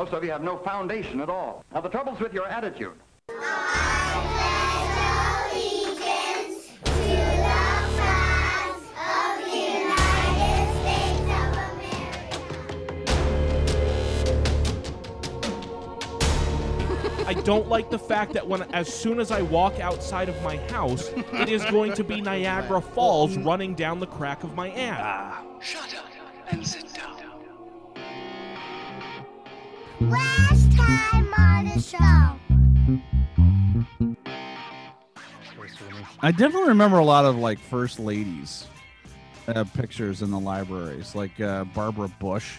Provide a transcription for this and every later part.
Most of you have no foundation at all. Now, the trouble's with your attitude. I blend allegiance to the sides of the United States of America. I don't like the fact that when as soon as I walk outside of my house, it is going to be Niagara Falls mm. running down the crack of my ass. Ah. Last time on the show. I definitely remember a lot of like first ladies uh, pictures in the libraries, like uh, Barbara Bush.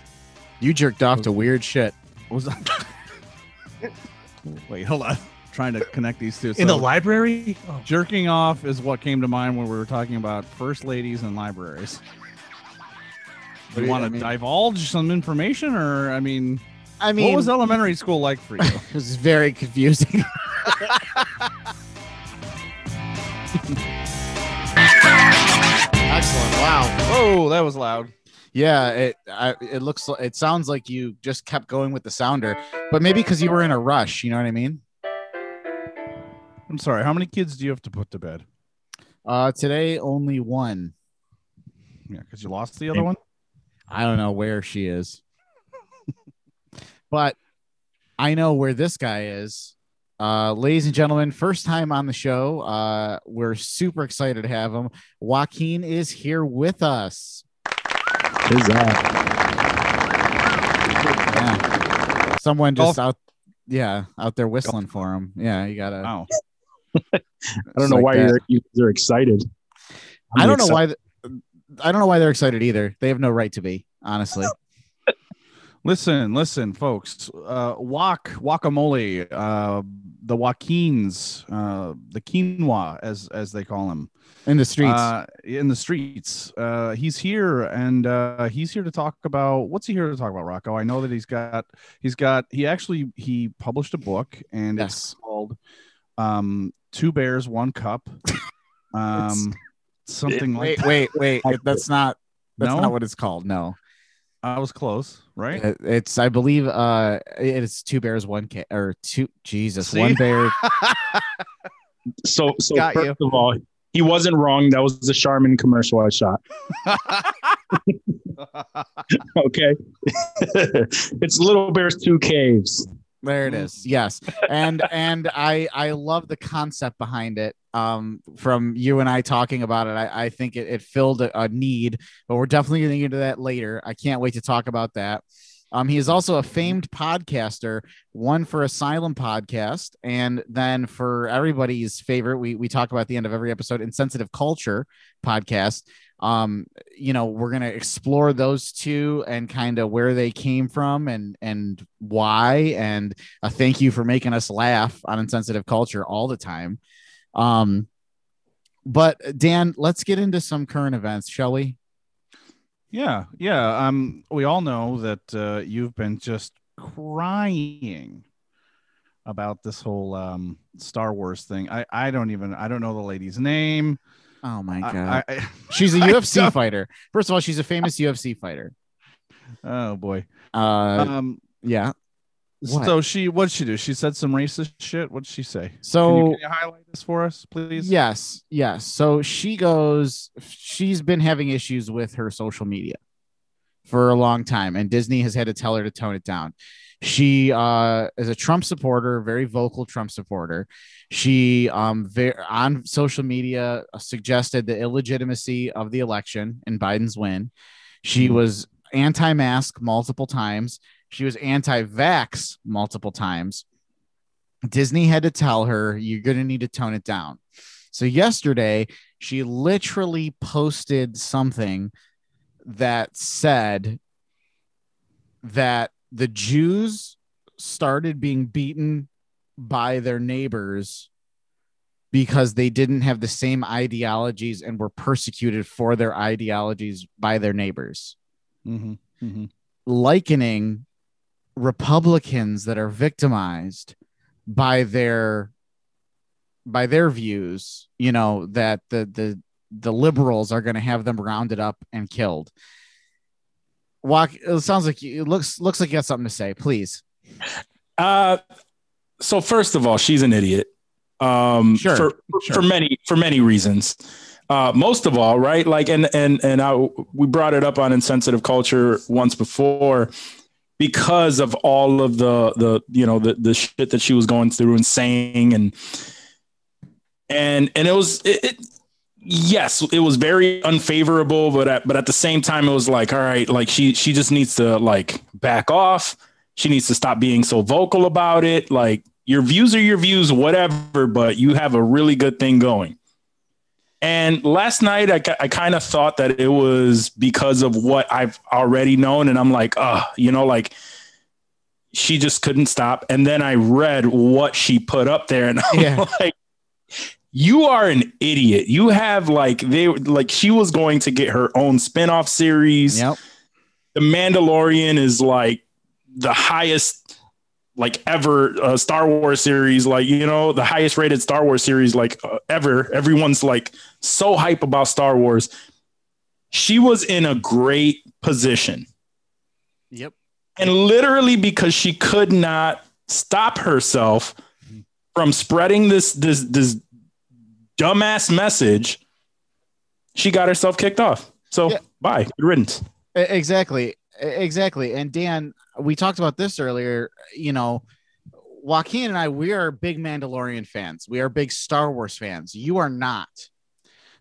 You jerked off to weird shit. Was wait, hold on, trying to connect these two. In the library? Oh, jerking off is what came to mind when we were talking about first ladies and libraries. What Do do you you- want I to mean- divulge some information, or I mean, I mean, what was elementary school like for you? it was very confusing. Excellent. Wow. Whoa, that was loud. Yeah, it I, it looks li- it sounds like you just kept going with the sounder, but maybe because you were in a rush. You know what I mean? I'm sorry. How many kids do you have to put to bed? Uh, today only one. Yeah, because you lost the other one. I don't know where she is, but I know where this guy is. Uh, ladies and gentlemen, first time on the show. Uh, we're super excited to have him. Joaquin is here with us. Is that? Yeah. Someone just Oh. out, yeah, out there whistling for him. Yeah, you gotta. Wow. I don't know like why that. you're, you guys are excited. I I'm don't know why. th- I don't know why they're excited either. They have no right to be, honestly. Listen, listen, folks. Uh, wok, guacamole, uh, the Joaquins, uh, the quinoa, as as they call him, In the streets. uh, in the streets. Uh, he's here, and uh, he's here to talk about what's he here to talk about, Rocco? I know that he's got, he's got, he actually he published a book, and Yes. it's called um, Two Bears, One Cup, um, something like. wait, wait, wait. That's not. That's No? not what it's called. No, I was close, right? It- it's. I believe. Uh, it's two bears, one cat, or two. Jesus, See? one bear. So, so Got first you. of all, he wasn't wrong. That was the Charmin commercial I shot. Okay, it's Little Bear's Two Caves. There it is. Yes, and and I I love the concept behind it. Um, from you and I talking about it, I I think it, it filled a, a need, but we're definitely going to get into that later. I can't wait to talk about that. Um, he is also a famed podcaster, one for Asylum Podcast, and then for everybody's favorite, we we talk about the end of every episode, Insensitive Culture Podcast. Um, you know, we're gonna explore those two and kind of where they came from and and why. And a thank you for making us laugh on Insensitive Culture all the time. Um, but Dan, let's get into some current events, shall we? Yeah, yeah. Um, we all know that uh, you've been just crying about this whole um Star Wars thing. I I don't even I don't know the lady's name. Oh my god. I, I, She's a UFC fighter. First of all, she's a famous UFC fighter. oh boy. Uh, Um. yeah. What? So she what she do? She said some racist shit. What did she say? Can you, So can you highlight this for us, please? yes, yes. So she goes. She's been having issues with her social media for a long time, and Disney has had to tell her to tone it down. She uh, is a Trump supporter, very vocal Trump supporter. She um ve- on social media uh, suggested the illegitimacy of the election and Biden's win. She Mhm. was anti-mask multiple times. She was anti-vax multiple times. Disney had to tell her you're going to need to tone it down. So yesterday, she literally posted something that said that the Jews started being beaten by their neighbors because they didn't have the same ideologies and were persecuted for their ideologies by their neighbors Mhm, mhm. likening Republicans that are victimized by their by their views, you know, that the the the liberals are going to have them rounded up and killed. Walk. It sounds like you, it looks looks like you got something to say. Please. Uh, so first of all, she's an idiot. Um, Sure, for sure. for many for many reasons. Uh, most of all, right? Like, and and and I we brought it up on insensitive culture once before because of all of the the you know the the shit that she was going through and saying and and and it was it, it yes it was very unfavorable but at, but at the same time it was like all right like she she just needs to like back off. She needs to stop being so vocal about it. Like your views are your views whatever but you have a really good thing going and last night i, I kind of thought that it was because of what i've already known and i'm like uh you know like she just couldn't stop and then i read what she put up there and i'm Yeah. like you are an idiot. You have like they like she was going to get her own spin-off series. Yep. The Mandalorian is like the highest like ever uh, Star Wars series, like you know, the highest rated Star Wars series like uh, ever. Everyone's like so hype about Star Wars. She was in a great position. Yep. And literally because she could not stop herself from spreading this this this dumbass message, she got herself kicked off. So Yeah. bye. Good riddance. Exactly. Exactly. And Dan, we talked about this earlier. You know, Joaquin and I, we are big Mandalorian fans. We are big Star Wars fans. You are not.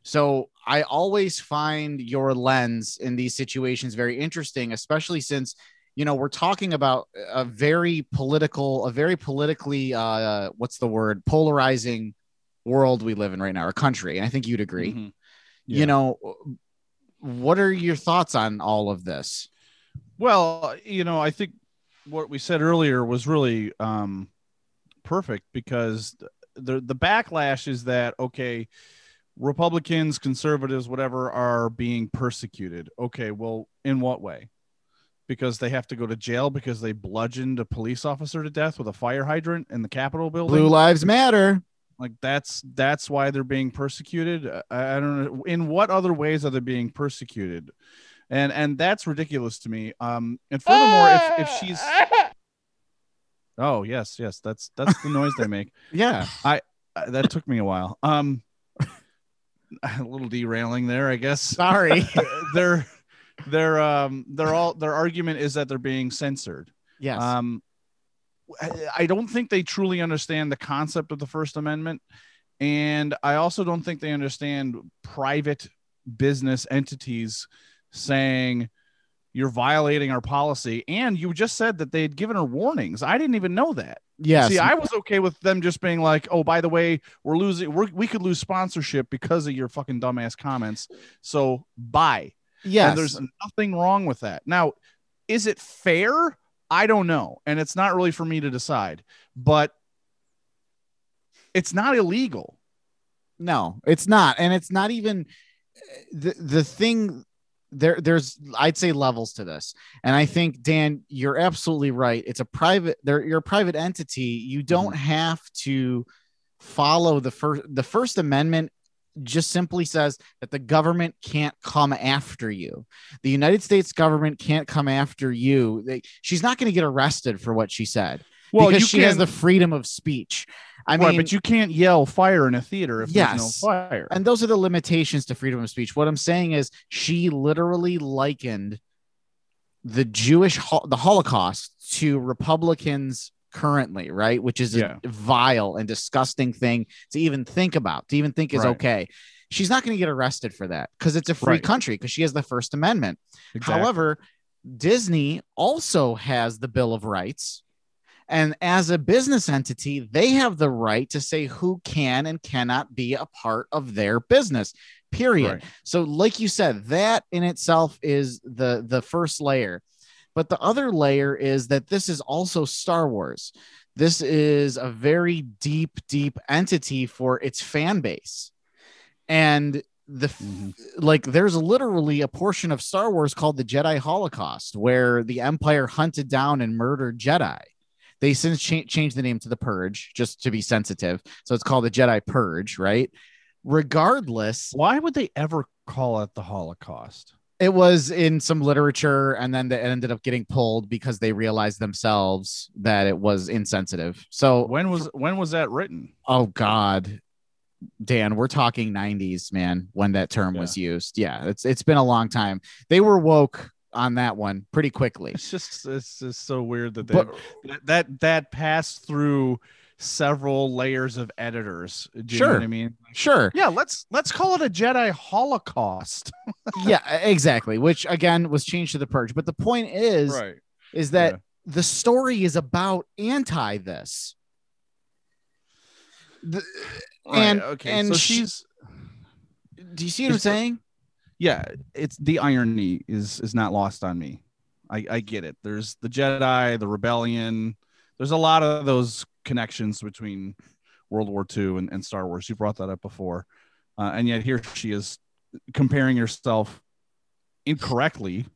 So I always find your lens in these situations very interesting, especially since you know we're talking about a very political, a very politically, uh, what's the word, polarizing world we live in right now, our country. And I think you'd agree. Mhm. You know, what are your thoughts on all of this? Well, you know, I think what we said earlier was really um, perfect because the the backlash is that okay, Republicans, conservatives, whatever, are being persecuted. Okay, well, in what way? Because they have to go to jail because they bludgeoned a police officer to death with a fire hydrant in the Capitol building. Blue Lives Matter. like that's that's why they're being persecuted I, I don't know in what other ways are they being persecuted and and that's ridiculous to me um and furthermore if, if she's oh yes yes that's that's the noise they make Yeah. I that took me a while um a little derailing there i guess Sorry. their their um their all their argument is that they're being censored yes. um, I- I don't think they truly understand the concept of the First Amendment. And I also don't think they understand private business entities saying you're violating our policy. And you just said that they had given her warnings. I didn't even know that. Yes. See, I was okay with them just being like, oh, by the way, we're losing, we're, we could lose sponsorship because of your fucking dumbass comments. So bye. yes. And there's nothing wrong with that. Now, is it fair? I don't know. And it's not really for me to decide, but it's not illegal. no, it's not. And it's not even eh, the, the thing there there's I'd say levels to this. And I think Dan, you're absolutely right. It's a private there you're a private entity. You mm-hmm. don't have to follow the first the first amendment just simply says that the government can't come after you. The United States government can't come after you. They, she's not going to get arrested for what she said because she has the freedom of speech. I right, mean, but you can't yell fire in a theater if Yes. there's no fire. and those are the limitations to freedom of speech. What I'm saying is, she literally likened the Jewish hol- the Holocaust to Republicans currently, right? Which is a vile and disgusting thing to even think about, to even think is Right. okay. She's not going to get arrested for that because it's a free Right. country because she has the First Amendment. Exactly. However, Disney also has the Bill of Rights. And as a business entity, they have the right to say who can and cannot be a part of their business. Period. Right. So, like you said, that in itself is the the first layer. But the other layer is that this is also Star Wars. This is a very deep, deep entity for its fan base. And the Mhm. like there's literally a portion of Star Wars called the Jedi Holocaust where the Empire hunted down and murdered Jedi. They since cha- changed the name to the Purge just to be sensitive. So it's called the Jedi Purge, right? Regardless, Why would they ever call it the Holocaust? It was in some literature, and then it ended up getting pulled because they realized themselves that it was insensitive. So, When was when was that written? oh god, Dan, we're talking '90s, man, when that term was used. Yeah, it's it's been a long time. They were woke on that one pretty quickly. It's just it's just so weird that they, But that that that passed through several layers of editors. Do you know Sure. what I mean? sure, Yeah, let's let's call it a Jedi Holocaust. yeah, exactly. Which again was changed to the purge. But the point is, right. is that Yeah. the story is about anti this. The- and okay, and so sh- she's do you see what I'm saying? Yeah, it's the irony is is not lost on me. I I get it. There's the Jedi, the rebellion. There's a lot of those connections between World War II and, and Star Wars. You brought that up before, uh, and yet here she is comparing herself incorrectly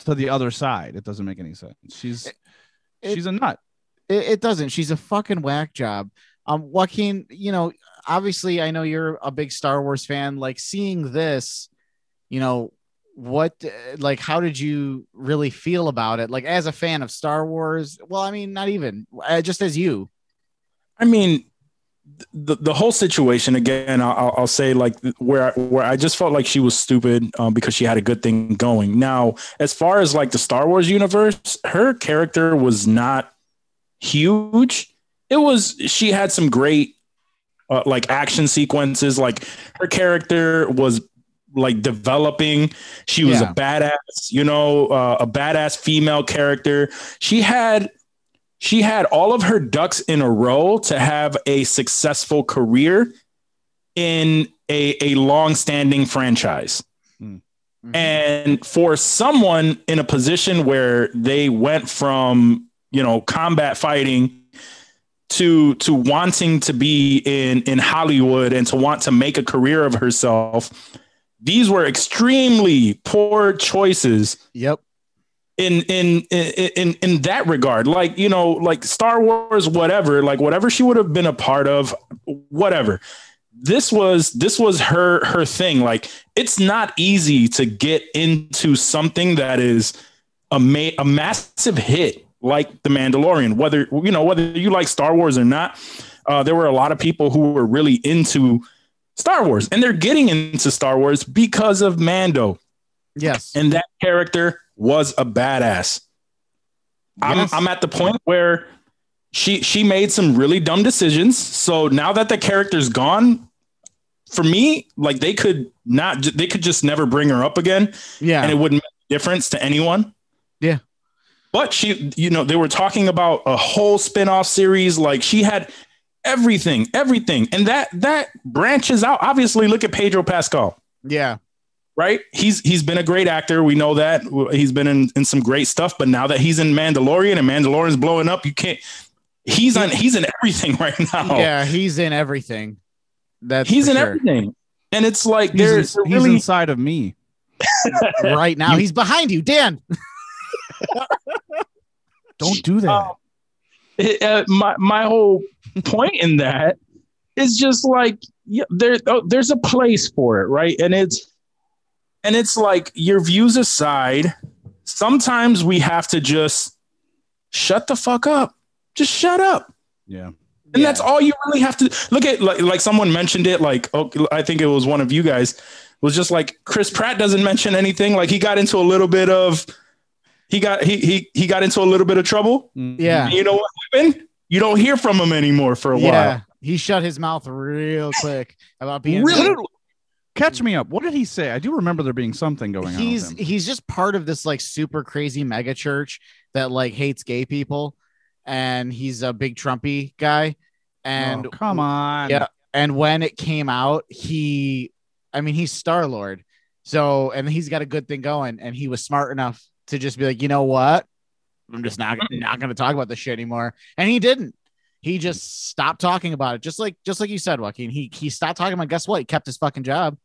to the other side. It doesn't make any sense. She's It- she's a nut. It, it doesn't. She's a fucking whack job. Um, Joaquin, you know, obviously, I know you're a big Star Wars fan. Like seeing this, you know, what, uh, like, how did you really feel about it? Like, as a fan of Star Wars, well, I mean, not even uh, just as you. I mean, the the whole situation again. I'll, I'll say like where where I just felt like she was stupid um, because she had a good thing going. Now, as far as like the Star Wars universe, her character was not huge. It was she had some great uh, like action sequences. Like her character was like developing. She was Yeah. a badass, you know, uh, a badass female character. She had she had all of her ducks in a row to have a successful career in a, a long-standing franchise. Hmm. And for someone in a position where they went from, you know, combat fighting to to wanting to be in in Hollywood and to want to make a career of herself, these were extremely poor choices Yep. in in in in in that regard. Like you know like star wars whatever like whatever she would have been a part of whatever. This was this was her her thing. Like it's not easy to get into something that is a ma- a massive hit like the mandalorian. Whether you know whether you like star wars or not uh, there were a lot of people who were really into star wars and they're getting into star wars because of mando Yes. and that character was a badass. Yes. I'm, I'm at the point where she she made some really dumb decisions. So now that the character's gone, for me, like they could not, they could just never bring her up again, yeah. and it wouldn't make a difference to anyone. Yeah. But she, you know, they were talking about a whole spin-off series. Like she had everything, everything, and that that branches out. Obviously, look at Pedro Pascal yeah. right? He's he's been a great actor. We know that he's been in, in some great stuff. But now that he's in Mandalorian and Mandalorian's blowing up, you can't. He's on. He's in everything right now. Yeah. He's in everything. That's he's in sure. everything, and it's like He's, there's in- he's really inside of me. right now. He's behind you, Dan. Don't do that. Um, uh, my my whole point in that is just like yeah, there oh, there's a place for it, right? And it's and it's like your views aside, sometimes we have to just shut the fuck up. Just shut up. yeah. And Yeah. that's all you really have to look at. Like, like someone mentioned it, like, oh, I think it was one of you guys, was just like Chris Pratt doesn't mention anything. Like he got into a little bit of, he got, he, he, he got into a little bit of trouble. Mhm. Yeah. And you know what happened? You don't hear from him anymore for a Yeah. while. He shut his mouth real quick about being Really? Catch me up. What did he say? I do remember there being something going he's on. with him. he's just part of this like super crazy mega church that like hates gay people and he's a big trumpy guy and oh, come on. Yeah. and when it came out he i mean he's star lord so and he's got a good thing going and he was smart enough to just be like you know what i'm just not not going to talk about this shit anymore and he didn't he hmm. just stopped talking about it just like just like you said joaquin he he stopped talking about guess what he kept his fucking job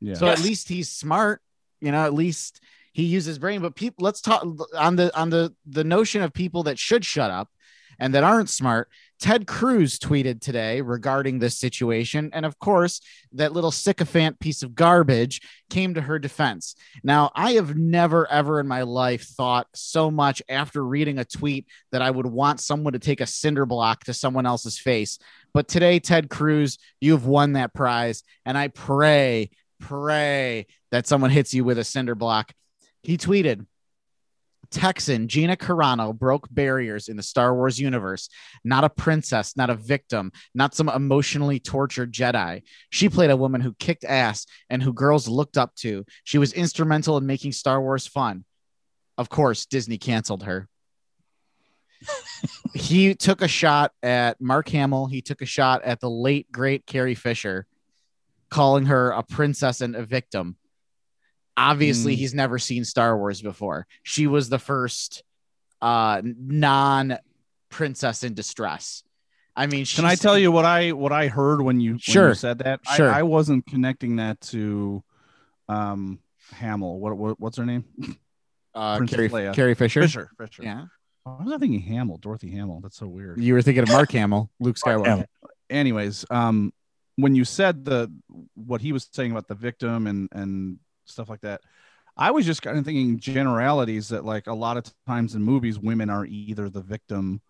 Yeah. so Yes. at least he's smart, you know, at least he uses brain. But people, let's talk on the on the the notion of people that should shut up and that aren't smart. Ted Cruz tweeted today regarding this situation. And of course, that little sycophant piece of garbage came to her defense. Now, I have never, ever in my life thought so much after reading a tweet that I would want someone to take a cinder block to someone else's face. But today, Ted Cruz, you've won that prize. And I pray, pray that someone hits you with a cinder block. He tweeted, Texan Gina Carano broke barriers in the Star Wars universe. Not a princess, not a victim, not some emotionally tortured Jedi. She played a woman who kicked ass and who girls looked up to. She was instrumental in making Star Wars fun. Of course, Disney canceled her. he took a shot at Mark Hamill. He took a shot at the late, great Carrie Fisher, calling her a princess and a victim. Obviously, Mm. he's never seen Star Wars before. She was the first uh non princess in distress. I mean, Can I tell you what I what I heard when you, when Sure. you said that? I- Sure. I, wasn't connecting that to um Hamill. What, what what's her name? uh, Carrie, Leia. Carrie Fisher? Fisher. Fisher. Yeah. I was I thinking Hamill? Dorothy Hamill. That's so weird. You were thinking of Mark Hamill, Luke Skywalker. Anyways, um, when you said the what he was saying about the victim and and stuff like that, I was just kind of thinking generalities that like a lot of times in movies, women are either the victim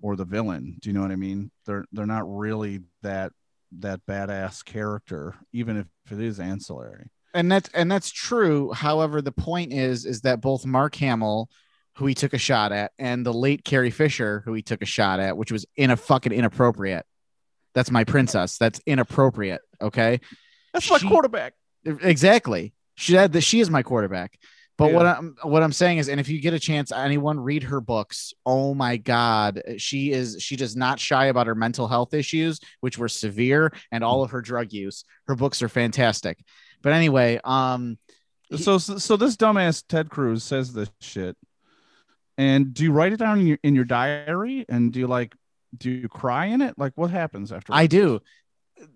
or the villain. Do you know what I mean? They're they're not really that that badass character, even if it is ancillary. and that's and that's true. However, the point is is that both Mark Hamill, who he took a shot at, and the late Carrie Fisher, who he took a shot at, which was in a fucking inappropriate. That's my princess. That's inappropriate. Okay. That's my quarterback. Exactly. She the, she is my quarterback. But Yeah. what I'm what I'm saying is, and if you get a chance, anyone read her books. Oh my God, she is she does not shy about her mental health issues, which were severe, and all of her drug use. Her books are fantastic. But anyway, um, So, so so this dumbass Ted Cruz says this shit, and do you write it down in your in your diary? And do you like do you cry in it? Like what happens after? I do.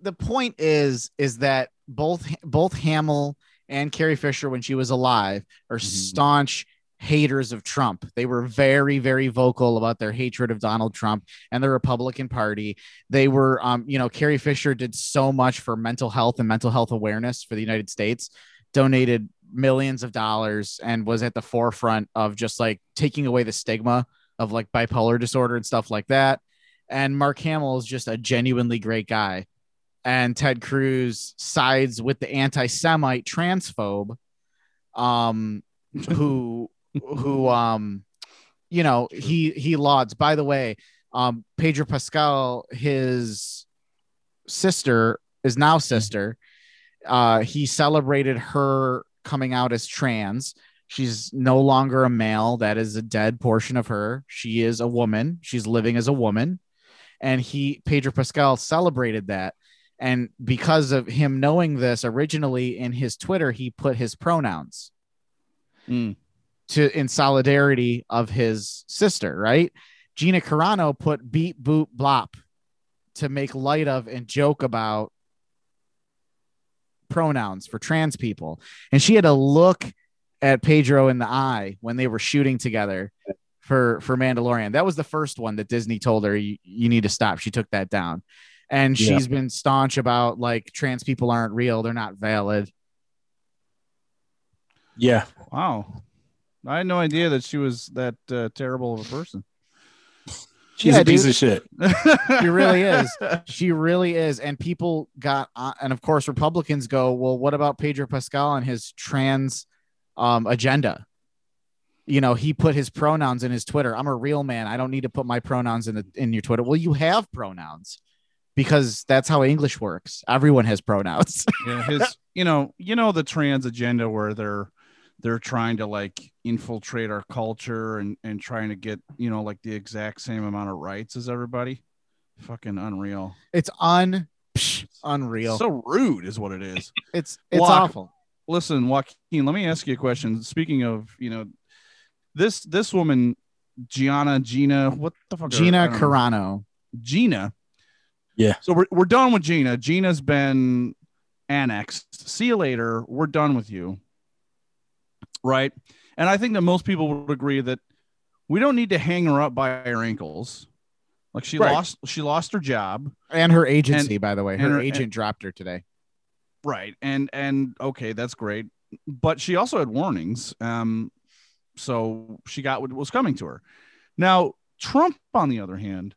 The point is, is that both both Hamill and Carrie Fisher, when she was alive, are Mhm. staunch haters of Trump. They were very, very vocal about their hatred of Donald Trump and the Republican Party. They were, um, you know, Carrie Fisher did so much for mental health and mental health awareness for the United States, donated millions of dollars, and was at the forefront of just like taking away the stigma of like bipolar disorder and stuff like that. And Mark Hamill is just a genuinely great guy. And Ted Cruz sides with the anti-Semite transphobe, um, who who um you know he he lauds. By the way um pedro pascal his sister is now sister. Uh he celebrated her coming out as trans. She's no longer a male. That is a dead portion of her. She is a woman. She's living as a woman. And he pedro pascal celebrated that and because of him knowing this originally in his twitter he put his pronouns Mm. to in solidarity of his sister, right? Gina Carano put beat boot blop to make light of and joke about pronouns for trans people. And she had to look at Pedro in the eye when they were shooting together for for Mandalorian. That was the first one that Disney told her you, you need to stop. She took that down. And Yeah. she's been staunch about like trans people aren't real, they're not valid. Yeah. Wow, I had no idea that she was that uh, terrible of a person. She's Yeah, a piece dude. of shit. She really is. She really is. And people got, uh, and of course, Republicans go, well, what about Pedro Pascal and his trans um, agenda? You know, he put his pronouns in his Twitter. I'm a real man. I don't need to put my pronouns in the in your Twitter. Well, you have pronouns because that's how English works. Everyone has pronouns. yeah, his you know you know the trans agenda where they're they're trying to like infiltrate our culture and and trying to get you know like the exact same amount of rights as everybody fucking unreal it's un psh, unreal. so rude is what it is it's it's Walk. awful. listen joaquin let me ask you a question speaking of you know this this woman gianna gina what the fuck Gina know. Carano. Gina. Yeah. So we're, we're done with Gina. Gina's been annexed. See you later. We're done with you. Right. And I think that most people would agree that we don't need to hang her up by her ankles. Like she Right. lost she lost her job. And her agency, by the way, her her- agent dropped her today. Right. And and okay, that's great. But she also had warnings. Um so she got what was coming to her. Now, Trump on the other hand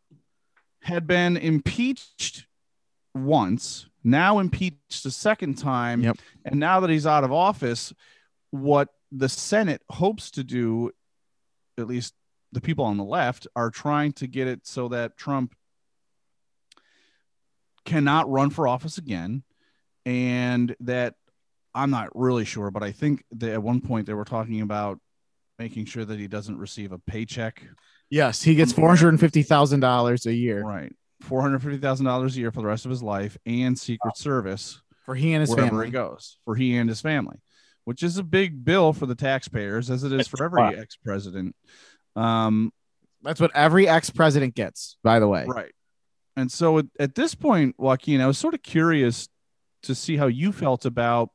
had been impeached once, now impeached a second time. Yep. And now that he's out of office, what the Senate hopes to do, at least the people on the left, are trying to get it so that Trump cannot run for office again. And that I'm not really sure, but I think that at one point they were talking about making sure that he doesn't receive a paycheck. Yes, he gets four hundred and fifty thousand dollars a year Right. $450,000 a year for the rest of his life and Secret Service for he and his wherever family. he goes for he and his family, which is a big bill for the taxpayers, as it is for every Wow. ex president. Um, That's what every ex-president gets, by the way. right. And so at, at this point, Joaquin, I was sort of curious to see how you felt about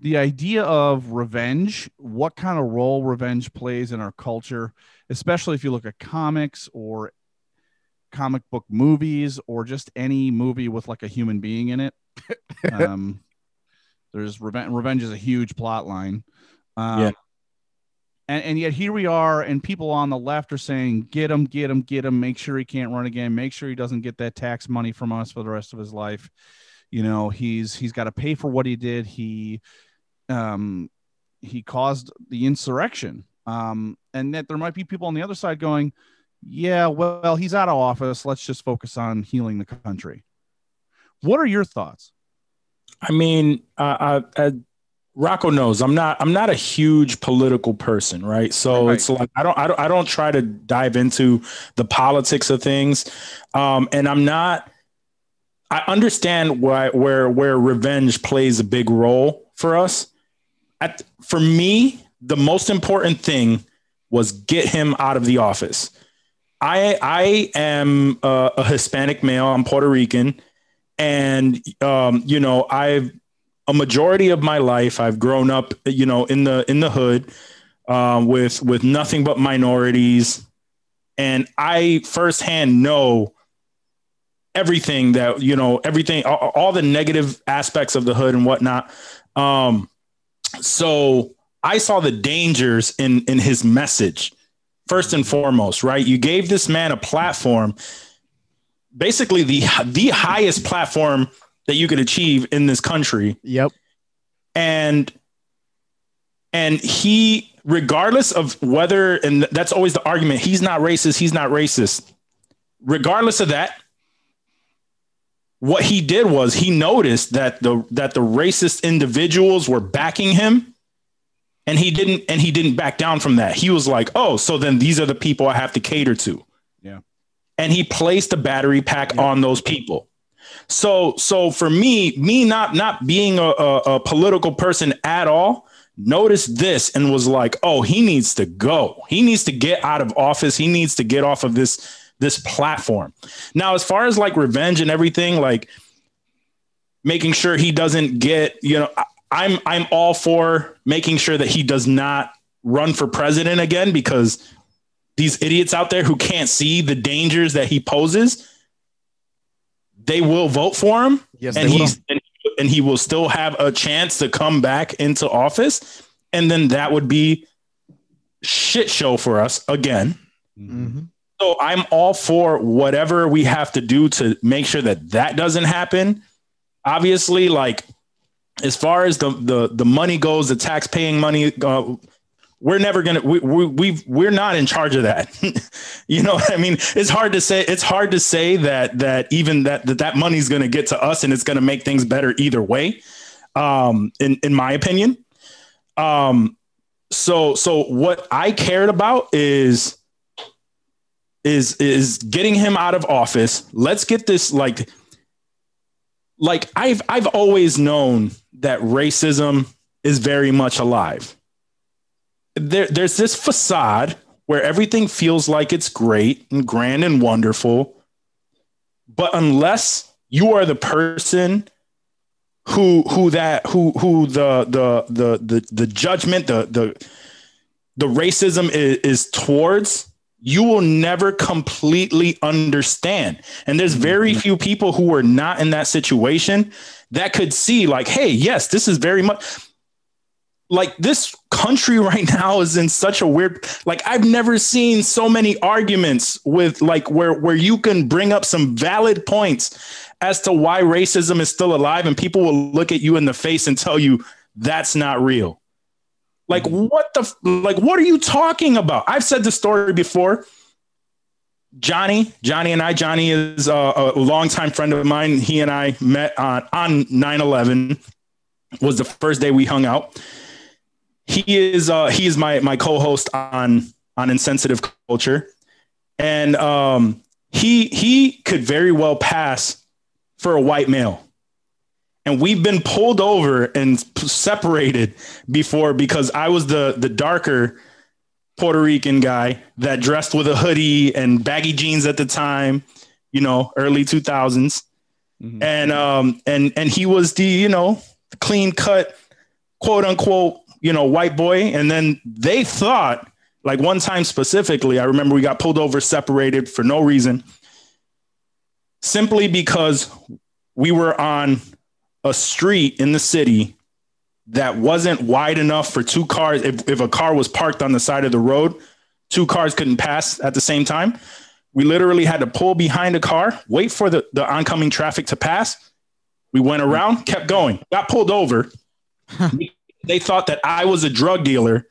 the idea of revenge, what kind of role revenge plays in our culture, especially if you look at comics or comic book movies or just any movie with like a human being in it. um, there's revenge. Revenge is a huge plot line. Um, Yeah. And, and yet here we are, and people on the left are saying, "Get him, get him, get him. Make sure he can't run again. Make sure he doesn't get that tax money from us for the rest of his life. You know, he's he's got to pay for what he did. He, um, he caused the insurrection. Um, and that there might be people on the other side going, yeah, well, he's out of office. Let's just focus on healing the country. What are your thoughts? I mean, uh, I, I, Rocco knows I'm not. I'm not a huge political person, right? So Right. it's like I don't. I don't. I don't try to dive into the politics of things, um, and I'm not. I understand why where where revenge plays a big role for us. At, for me, the most important thing was get him out of the office. I I am a, a Hispanic male. I'm Puerto Rican, and um, you know I've a majority of my life I've grown up, you know, in the in the hood um, with with nothing but minorities, and I firsthand know everything that you know everything all, all the negative aspects of the hood and whatnot. Um, so I saw the dangers in in his message first and foremost, right? You gave this man a platform, basically the the highest platform that you could achieve in this country, Yep. and and he, regardless of whether, and that's always the argument, he's not racist, he's not racist. Regardless of that, what he did was he noticed that the that the racist individuals were backing him and he didn't and he didn't back down from that. He was like oh so then these are the people i have to cater to. Yeah. and he placed a battery pack on those people. So so for me me not not being a, a, a political person at all noticed this and was like oh he needs to go. He needs to get out of office. He needs to get off of this this platform. Now as far as like revenge and everything like making sure he doesn't get you know i'm i'm all for making sure that he does not run for president again because these idiots out there who can't see the dangers that he poses they will vote for him Yes, and he's and, and he will still have a chance to come back into office and then that would be shit show for us again Mhm. so I'm all for whatever we have to do to make sure that that doesn't happen. Obviously, like as far as the the the money goes, the tax paying money, uh, we're never gonna we we we've, we're not in charge of that. you know I mean? It's hard to say. It's hard to say that that even that that that money's gonna get to us and it's gonna make things better either way. Um, in in my opinion. Um, so so what I cared about is is is getting him out of office. Let's get this like like I've I've always known that racism is very much alive. There, there's this facade where everything feels like it's great and grand and wonderful, but unless you are the person who who that who who the the the the, the judgment the the the racism is, is towards you will never completely understand. And there's mm-hmm. very mm-hmm. few people who are not in that situation that could see, like, hey, yes, this is very much like this country right now is in such a weird like I've never seen so many arguments with like where where you can bring up some valid points as to why racism is still alive and people will look at you in the face and tell you that's not real. Like what the like what are you talking about? I've said the story before. Johnny, Johnny and I, Johnny is a, a longtime friend of mine. He and I met on on 9/11 was the first day we hung out. He is uh he is my my co-host on on insensitive culture. And um he he could very well pass for a white male and we've been pulled over and separated before because I was the the darker Puerto Rican guy that dressed with a hoodie and baggy jeans at the time, you know, early 2000s. Mhm. And um and and he was the, you know, clean cut quote unquote, you know, white boy and then they thought like one time specifically, I remember we got pulled over separated for no reason simply because we were on a street in the city that wasn't wide enough for two cars. If, if a car was parked on the side of the road, two cars couldn't pass at the same time. We literally had to pull behind a car, wait for the, the oncoming traffic to pass. We went around, kept going, got pulled over. they thought that I was a drug dealer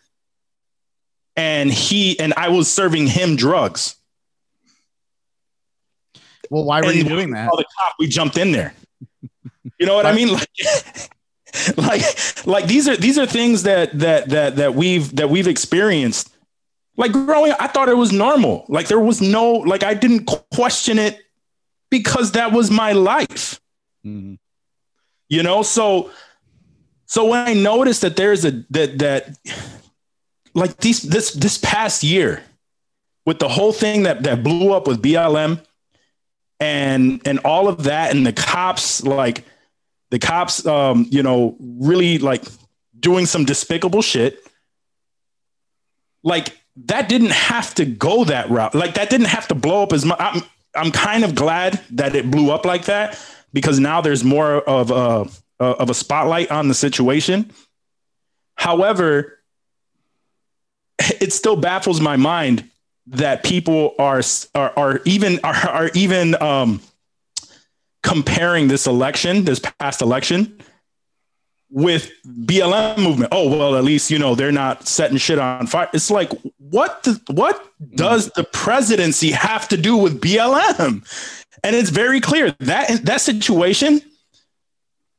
and he and I was serving him drugs. Well, why were And you doing that? the cop, we jumped in there. You know what I mean? Like, like, like these are these are things that that that that we've that we've experienced. Like growing, up, I thought it was normal. Like there was no like I didn't question it because that was my life. Mhm. You know, so so when I noticed that there's a that that like these this this past year with the whole thing that that blew up with BLM and and all of that and the cops like the cops um you know really like doing some despicable shit. Like that didn't have to go that route. Like that didn't have to blow up as much i'm i'm kind of glad that it blew up like that because now there's more of a of a spotlight on the situation. However it still baffles my mind that people are are, are even are, are even um, comparing this election, this past election, with BLM movement. Oh well, at least you know they're not setting shit on fire. It's like what the, what does the presidency have to do with BLM? And it's very clear that that situation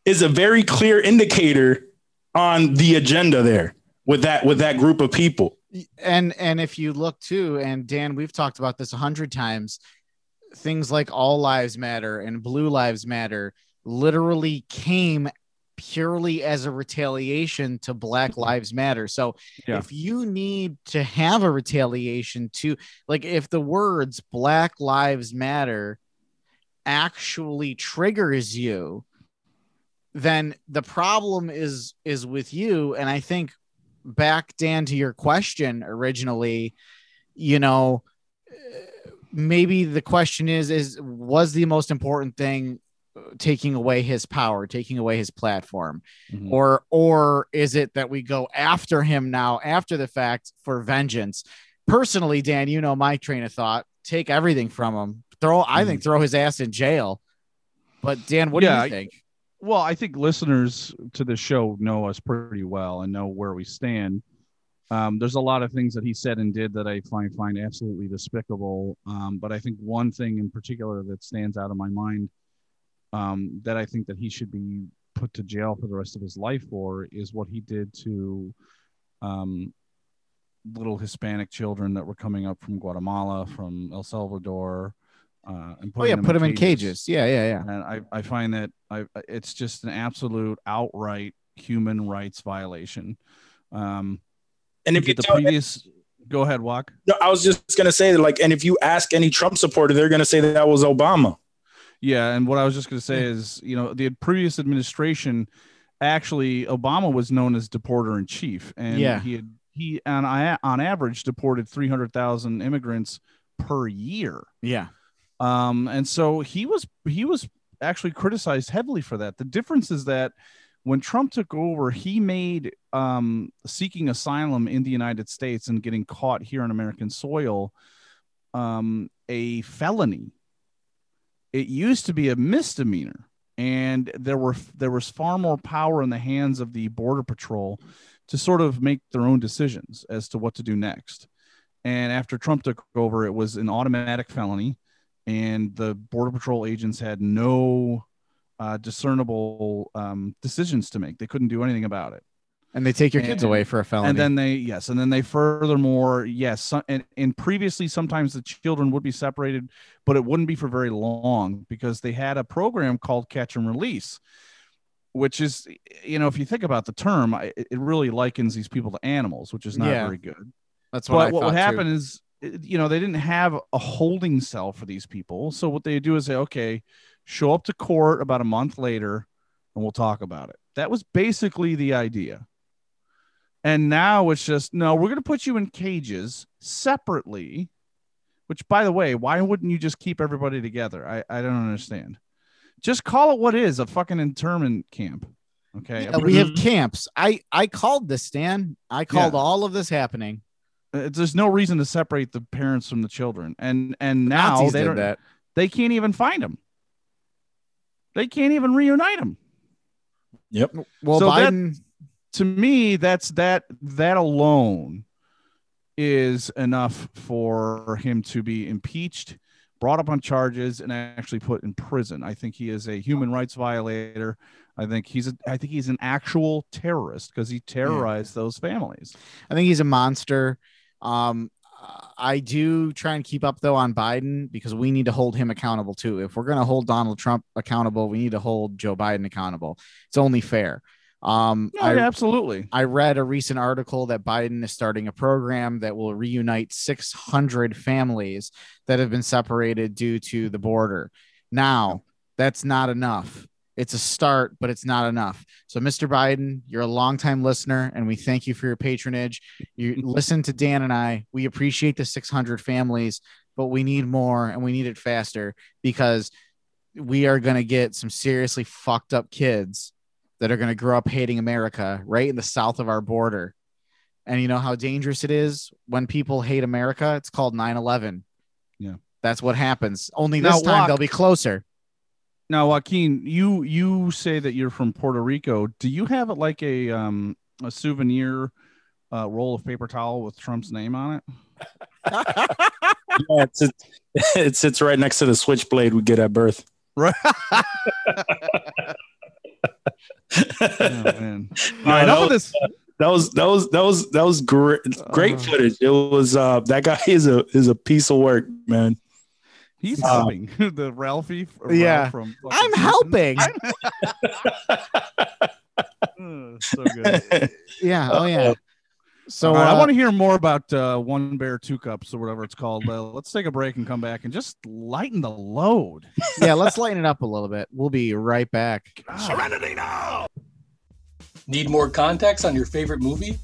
is a very clear indicator on the agenda there with that with that group of people. and and if you look too and dan we've talked about this a hundred times things like all lives matter and blue lives matter literally came purely as a retaliation to black lives matter so Yeah. if you need to have a retaliation to like if the words black lives matter actually triggers you then the problem is is with you and i think back Dan to your question originally, you know, maybe the question is is was the most important thing taking away his power, taking away his platform, Mhm. or or is it that we go after him now after the fact for vengeance? Personally, Dan, you know my train of thought. Take everything from him. Throw I think throw his ass in jail. But Dan, what Yeah, do you think? Well, I think listeners to the show know us pretty well and know where we stand. Um, there's a lot of things that he said and did that I find find absolutely despicable. Um, but I think one thing in particular that stands out of my mind um, that I think that he should be put to jail for the rest of his life for is what he did to um, little Hispanic children that were coming up from Guatemala, from El Salvador, uh, and Oh yeah, putting put him in cages. Yeah, yeah, yeah. and I, I find that I it's just an absolute outright human rights violation. Um, And if you the tell, previous, go ahead, walk. No, I was just gonna say that, like, and if you ask any Trump supporter, they're gonna say that, that was Obama. Yeah, and what I was just going to say is, you know, the previous administration, actually, Obama was known as deporter in chief, and Yeah. he had he on a- on average deported 300,000 immigrants per year. Yeah. Um, and so he was he was actually criticized heavily for that. The difference is that when Trump took over, he made um, seeking asylum in the United States and getting caught here on American soil um, a felony. It used to be a misdemeanor, and there were there was far more power in the hands of the border patrol to sort of make their own decisions as to what to do next. And after Trump took over, it was an automatic felony, and the border patrol agents had no uh, discernible um, decisions to make. They couldn't do anything about it. And they take your kids And- away for a felony. And then they, yes, and then they furthermore, yes, and, and previously sometimes the children would be separated, but it wouldn't be for very long because they had a program called Catch and Release, which is, you know, if you think about the term, I- it, it really likens these people to animals, which is not Yeah. very good. That's what I But what would too. happen is, you know, they didn't have a holding cell for these people. So what they do is say, okay, show up to court about a month later and we'll talk about it. That was basically the idea. And now it's just, no, we're going to put you in cages separately, which, by the way, why wouldn't you just keep everybody together? I, I don't understand. Just call it what is a fucking internment camp. Okay. Yeah, we have camps. I I called this, Stan. I called Yeah. all of this happening. Uh, there's no reason to separate the parents from the children. And, and now Nazis they don't, that. they can't even find them. They can't even reunite them. Yep. Well, So that- Biden. To me, that's that that alone is enough for him to be impeached, brought up on charges, and actually put in prison. I think he is a human rights violator. I think he's a I think he's an actual terrorist because he terrorized those families. I think he's a monster. Um, I do try and keep up though on Biden because we need to hold him accountable too. If we're going to hold Donald Trump accountable, we need to hold Joe Biden accountable. It's only fair. Um, No, I, yeah, absolutely. I read a recent article that Biden is starting a program that will reunite 600 families that have been separated due to the border. Now, that's not enough. It's a start, but it's not enough. So, Mr. Biden, you're a longtime listener, and we thank you for your patronage. You mm-hmm. listen to Dan and I. We appreciate the 600 families, but we need more and we need it faster because we are going to get some seriously fucked up kids that are going to grow up hating America right in the south of our border. And you know how dangerous it is when people hate America? It's called 9 11. Yeah. That's what happens. Only Now, this time Walk- they'll be closer. Now, Joaquin, you you say that you're from Puerto Rico. Do you have it like a um a souvenir uh, roll of paper towel with Trump's name on it? Yeah, it, sits, it sits right next to the switchblade we get at birth. Right. oh, man. All right, No, enough of that, this. that was that was that was that was great great Uh. footage. It was uh that guy is a is a piece of work, man. He's Uh, helping the Ralphie. f- Ralph Yeah. from I'm fucking Simpsons. helping. Uh, so good. yeah. Oh, yeah. So All right, I uh, want to hear more about uh, one bear, two cups, or whatever it's called. Uh, let's take a break and come back and just lighten the load. yeah, let's lighten it up a little bit. We'll be right back. Serenity now. Need more context on your favorite movie?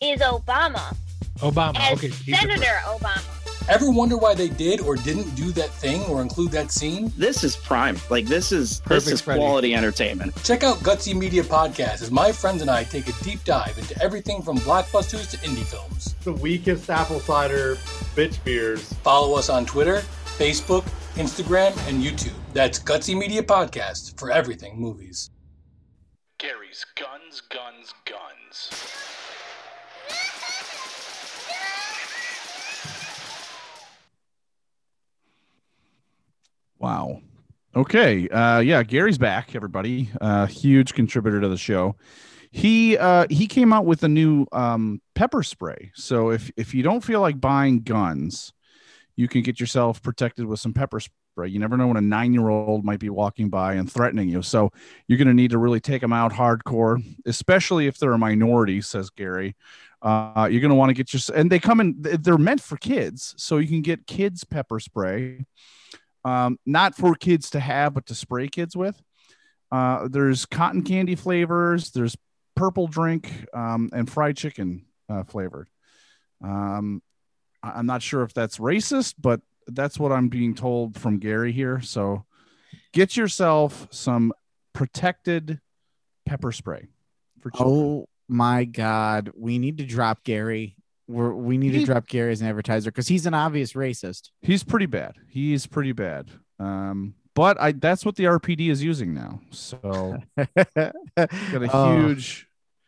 Is Obama Obama. as Okay. Senator Obama? Ever wonder why they did or didn't do that thing or include that scene? This is prime. Like this is Perfect, this is Freddie. quality entertainment. Check out Gutsy Media Podcast as my friends and I take a deep dive into everything from blockbusters to indie films. the weakest apple cider bitch beers. Follow us on Twitter, Facebook, Instagram, and YouTube. That's Gutsy Media Podcast for everything movies. Gary's Guns, Guns, Guns. Wow. Okay. Uh, yeah, Gary's back, everybody. Uh, huge contributor to the show. He uh, he came out with a new um, pepper spray. So if if you don't feel like buying guns, you can get yourself protected with some pepper spray. You never know when a nine year old might be walking by and threatening you. So you're going to need to really take them out hardcore, especially if they're a minority, says Gary. Uh, you're going to want to get your and they come in. They're meant for kids, so you can get kids pepper spray um, not for kids to have, but to spray kids with. Uh, there's cotton candy flavors, there's purple drink, um, and fried chicken uh, flavored. Um, I'm not sure if that's racist, but that's what I'm being told from Gary here. So get yourself some protected pepper spray for children. Oh my God, we need to drop Gary. We're, we need to drop Gary as an advertiser because he's an obvious racist. He's pretty bad. He's pretty bad. Um, but I that's what the RPD is using now. So got a Oh. huge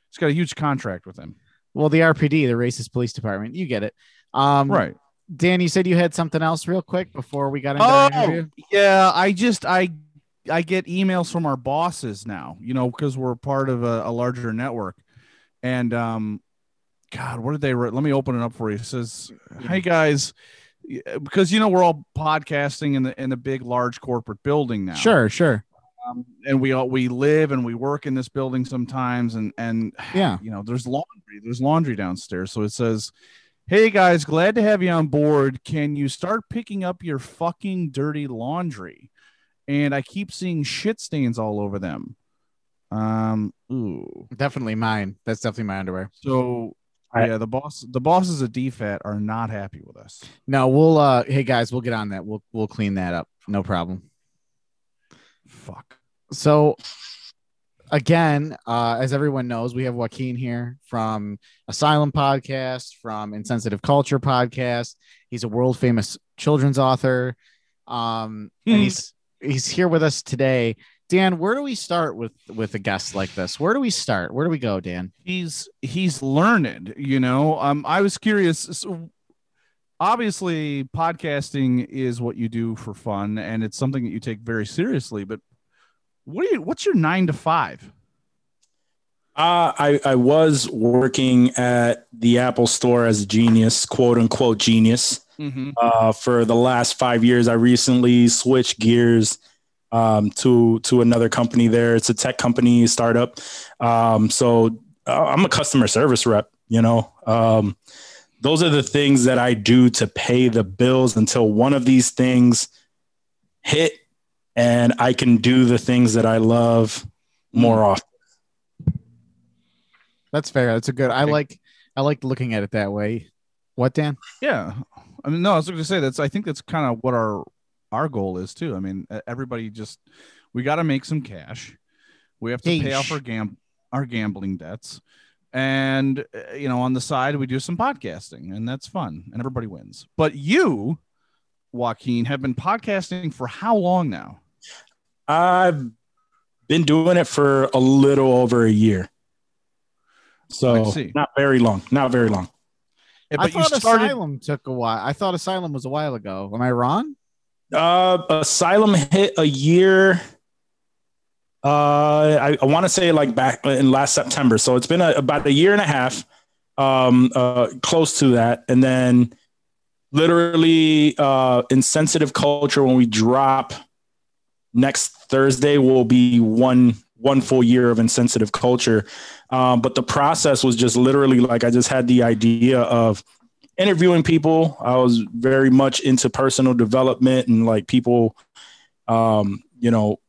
it's got a huge contract with him. Well, the RPD, the racist police department, you get it. Um, Right. Dan, you said you had something else real quick before we got into our Oh interview. yeah, I just I I get emails from our bosses now, you know, because we're part of a, a larger network. And um God, what did they write? Let me open it up for you. It says, Hey guys, because you know we're all podcasting in the in a big large corporate building now. Sure, sure. um, and we all we live and we work in this building sometimes and and Yeah. you know there's laundry there's laundry downstairs so it says hey guys glad to have you on board can you start picking up your fucking dirty laundry and i keep seeing shit stains all over them um ooh Definitely mine. That's definitely my underwear. so I- yeah the boss the bosses at dfat are not happy with us No, we'll uh hey guys, we'll get on that. We'll we'll clean that up. No problem. fuck So again, uh, as everyone knows, we have Joaquin here from Asylum Podcast, from Insensitive Culture Podcast. He's a world famous children's author. Um, and Hmm. he's he's here with us today. Dan, where do we start with with a guest like this? Where do we start? Where do we go, Dan? he's he's learned you know um i was curious so obviously podcasting is what you do for fun and it's something that you take very seriously but what do you what's your nine to five Uh, I, I was working at the Apple store as a genius, quote unquote genius. mm-hmm. Uh, for the last five years, I recently switched gears um, to to another company. There, it's a tech company startup. Um, so uh, I'm a customer service rep. You know, um, those are the things that I do to pay the bills until one of these things hit, and I can do the things that I love more often. That's fair. That's a good. I like I like looking at it that way. What, Dan? yeah i mean no i was going to say that's i think that's kind of what our our goal is too i mean everybody just we got to make some cash we have to pay off our gam our gambling debts and uh, you know on the side we do some podcasting and that's fun and everybody wins but you joaquin have been podcasting for how long now I've been doing it for a little over a year. So see. not very long. Not very long. Yeah, I but you thought started Asylum took a while. I thought Asylum was a while ago. Am I wrong? Uh Asylum hit a year. Uh I, I want to say like back in last September. So it's been a, about a year and a half. Um uh close to that. And then literally uh insensitive culture when we drop next Thursday will be one one full year of insensitive culture. Um, but the process was just literally like I just had the idea of interviewing people. I was very much into personal development and like people, um, you know,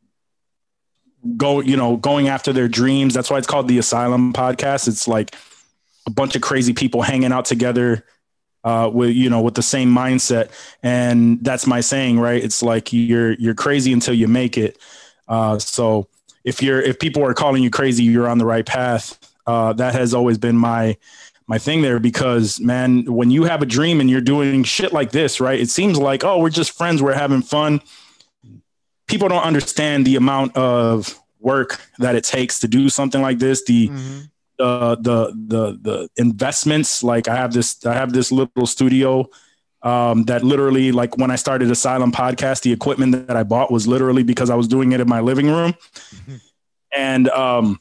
go you know going after their dreams. That's why it's called the Asylum Podcast. It's like a bunch of crazy people hanging out together uh, with you know with the same mindset and that's my saying right it's like you're you're crazy until you make it uh, so if you're if people are calling you crazy you're on the right path uh, that has always been my my thing there because man when you have a dream and you're doing shit like this right it seems like oh we're just friends we're having fun. People don't understand the amount of work that it takes to do something like this the the the the the investments. Like i have this i have this little studio um, that literally like when i started asylum podcast the equipment that i bought was literally because i was doing it in my living room. And um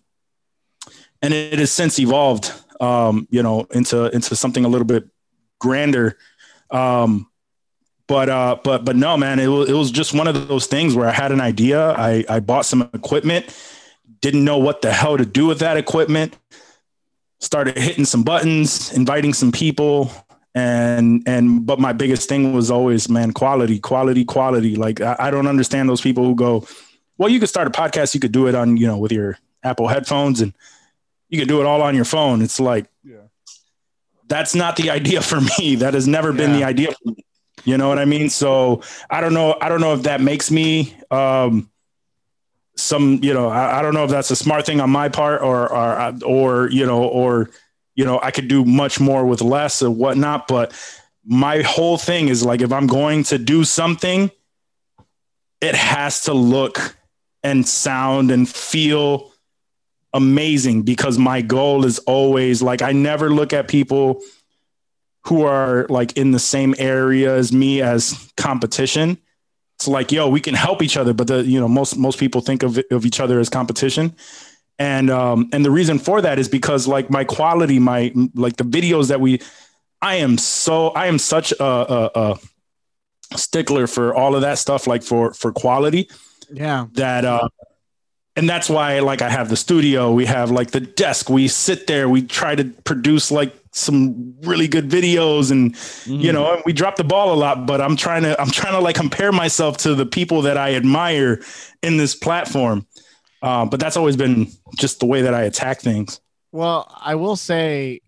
and it has since evolved um you know into into something a little bit grander. Um but uh but but no man it was, it was just one of those things where i had an idea. I i bought some equipment didn't know what the hell to do with that equipment started hitting some buttons inviting some people and and but my biggest thing was always man quality quality quality. Like I, I don't understand those people who go well you could start a podcast you could do it on you know with your apple headphones and you can do it all on your phone it's like that's not the idea for me. That has never been the idea for me. You know what I mean? So I don't know. I don't know if that makes me um, some. You know, I, I don't know if that's a smart thing on my part, or or or you know, or you know, I could do much more with less or whatnot. But my whole thing is like, if I'm going to do something, it has to look and sound and feel amazing because my goal is always like I never look at people who are like in the same area as me as competition. It's like, yo, we can help each other, but the you know most most people think of of each other as competition. And um and the reason for that is because like my quality, my like the videos that we I am so I am such a, a, a stickler for all of that stuff like for for quality Yeah. that uh and that's why like I have the studio, we have like the desk, we sit there, we try to produce like some really good videos and you know, we drop the ball a lot, but I'm trying to I'm trying to like compare myself to the people that I admire in this platform. Uh, but that's always been just the way that I attack things. Well, I will say,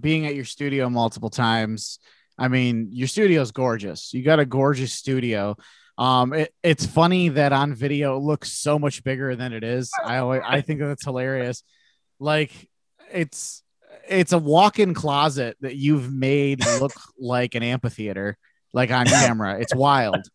being at your studio multiple times, I mean, your studio is gorgeous. You got a gorgeous studio. Um, it, it's funny that on video it looks so much bigger than it is. I always, I think that's hilarious. Like it's it's a walk-in closet that you've made look like an amphitheater, like on camera. It's wild.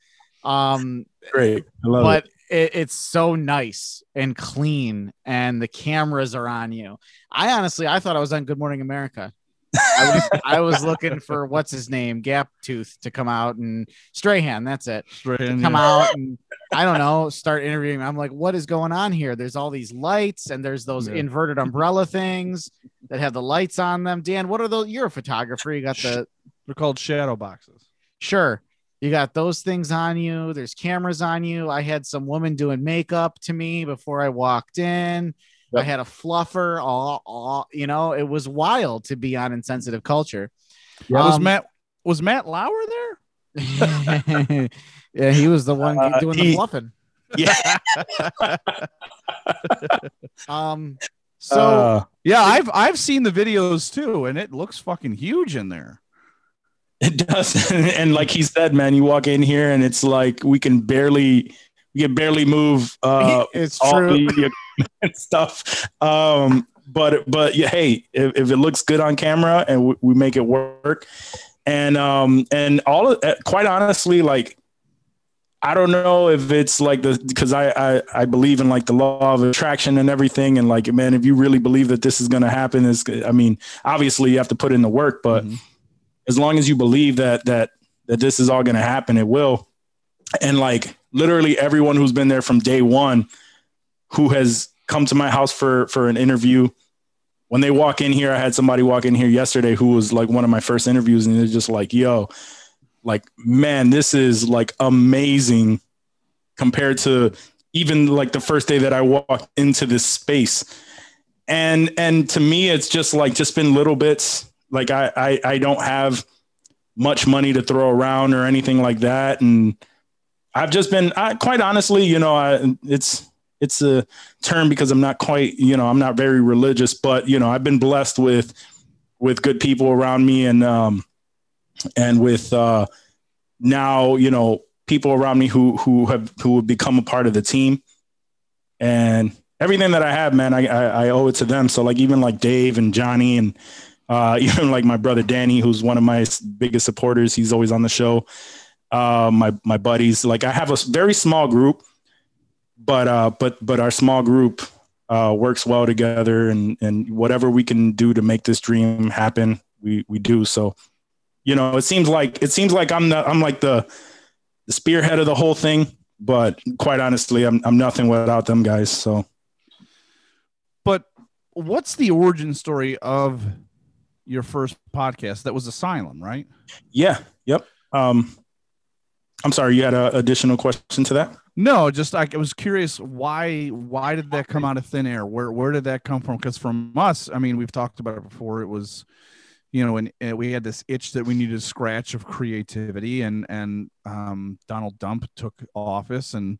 Um, Great. I love but it. it, it's so nice and clean and the cameras are on you i honestly i thought i was on good morning america I was, I was looking for what's his name gap tooth to come out and strahan that's it Strahan, come yeah. out and i don't know start interviewing i'm like what is going on here there's all these lights and there's those Yeah. inverted umbrella things that have the lights on them dan what are those you're a photographer you got the They're called shadow boxes. Sure. You got those things on you. There's cameras on you. I had some woman doing makeup to me before I walked in. I had a fluffer. All, all, you know, it was wild to be on insensitive culture. was Um, Matt was Matt Lauer there? yeah, he was the one Uh, doing he- the fluffing. Yeah. Um, so Uh, Yeah, I've I've seen the videos too, and it looks fucking huge in there. It does. and like he said, man, you walk in here and it's like we can barely we can barely move uh it's all true. stuff. Um but but yeah, hey, if, if it looks good on camera and we, we make it work and um and all of uh, quite honestly like I don't know if it's like the because I, I I believe in like the law of attraction and everything and like man if you really believe that this is going to happen is I mean obviously you have to put in the work but Mhm. as long as you believe that that that this is all going to happen it will and like literally everyone who's been there from day one who has come to my house for for an interview. When they walk in here i had somebody walk in here yesterday who was like one of my first interviews and they're just like yo like man this is like amazing compared to even like the first day that i walked into this space. And and to me it's just like just been little bits. Like i i, I don't have much money to throw around or anything like that. And i've just been I, quite honestly you know I, it's it's a term because i'm not quite you know i'm not very religious but you know i've been blessed with with good people around me and um and with uh now you know people around me who who have who have become a part of the team and everything that i have man i i, I owe it to them so like even like dave and johnny and uh, even like my brother Danny, who's one of my biggest supporters. He's always on the show. Uh, my my buddies, like I have a very small group, but uh, but but our small group uh, works well together, and and whatever we can do to make this dream happen, we we do. So, you know, it seems like it seems like I'm the I'm like the the spearhead of the whole thing, but quite honestly, I'm I'm nothing without them guys. So. But what's the origin story of your first podcast? That was Asylum, right? Yeah. Yep. Um, I'm sorry. You had an additional question to that? No, just like I was curious why why did that come out of thin air? Where where did that come from? Because from us, I mean, we've talked about it before. It was, you know, and, and we had this itch that we needed to scratch of creativity, and and um, Donald Dump took office, and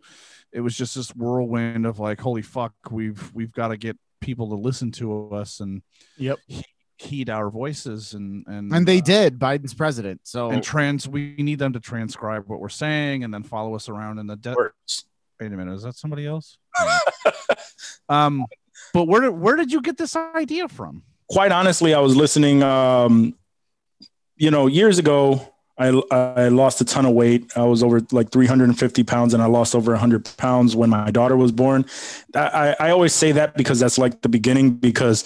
it was just this whirlwind of like, holy fuck, we've we've got to get people to listen to us, and Yep. he, heed our voices and and And they uh, did. Biden's president. So and trans we need them to transcribe what we're saying and then follow us around in the de- Words. wait a minute is that somebody else um but where did where did you get this idea from quite honestly, I was listening. Um, you know, years ago, I I lost a ton of weight. I was over like 350 pounds, and I lost over 100 pounds when my daughter was born. I, I I always say that because that's like the beginning. Because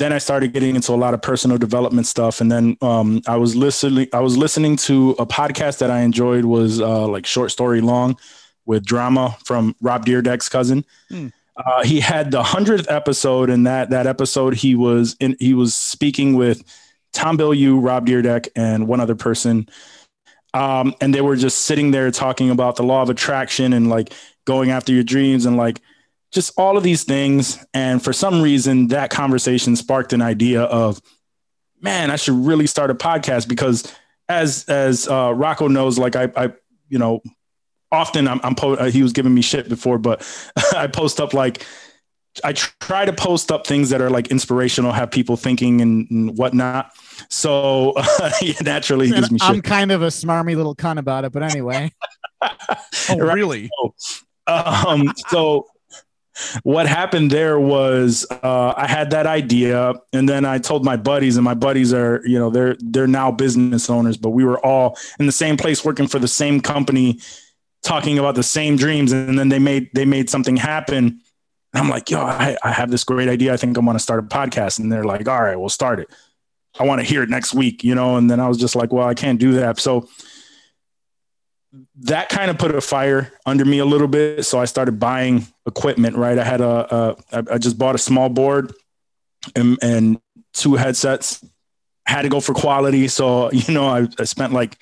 then I started getting into a lot of personal development stuff, and then um, I was listening. I was listening to a podcast that I enjoyed was uh, like short story long with drama from Rob Dyrdek's cousin. Uh, he had the hundredth episode, and that that episode he was in. He was speaking with Tom Bilyeu, Rob Dyrdek, and one other person, um, and they were just sitting there talking about the law of attraction and like going after your dreams and like just all of these things. And for some reason, that conversation sparked an idea of, man, I should really start a podcast because as as uh, Rocco knows, like I, I you know often I'm, I'm po- uh, he was giving me shit before, but I post up like I try to post up things that are like inspirational, have people thinking and, and whatnot. So yeah, naturally, he gives me I'm shit. kind of a smarmy little cunt about it, but anyway. oh Right. really um, so what happened there was uh, I had that idea, and then I told my buddies, and my buddies are you know they're they're now business owners, but we were all in the same place working for the same company, talking about the same dreams, and then they made they made something happen. I'm like, yo, I, I have this great idea. I think I'm going to start a podcast. And they're like, all right, we'll start it. I want to hear it next week, you know? And then I was just like, well, I can't do that. So that kind of put a fire under me a little bit. So I started buying equipment, right? I had a, a I- just bought a small board and, and two headsets. Had to go for quality. So, you know, I, I spent like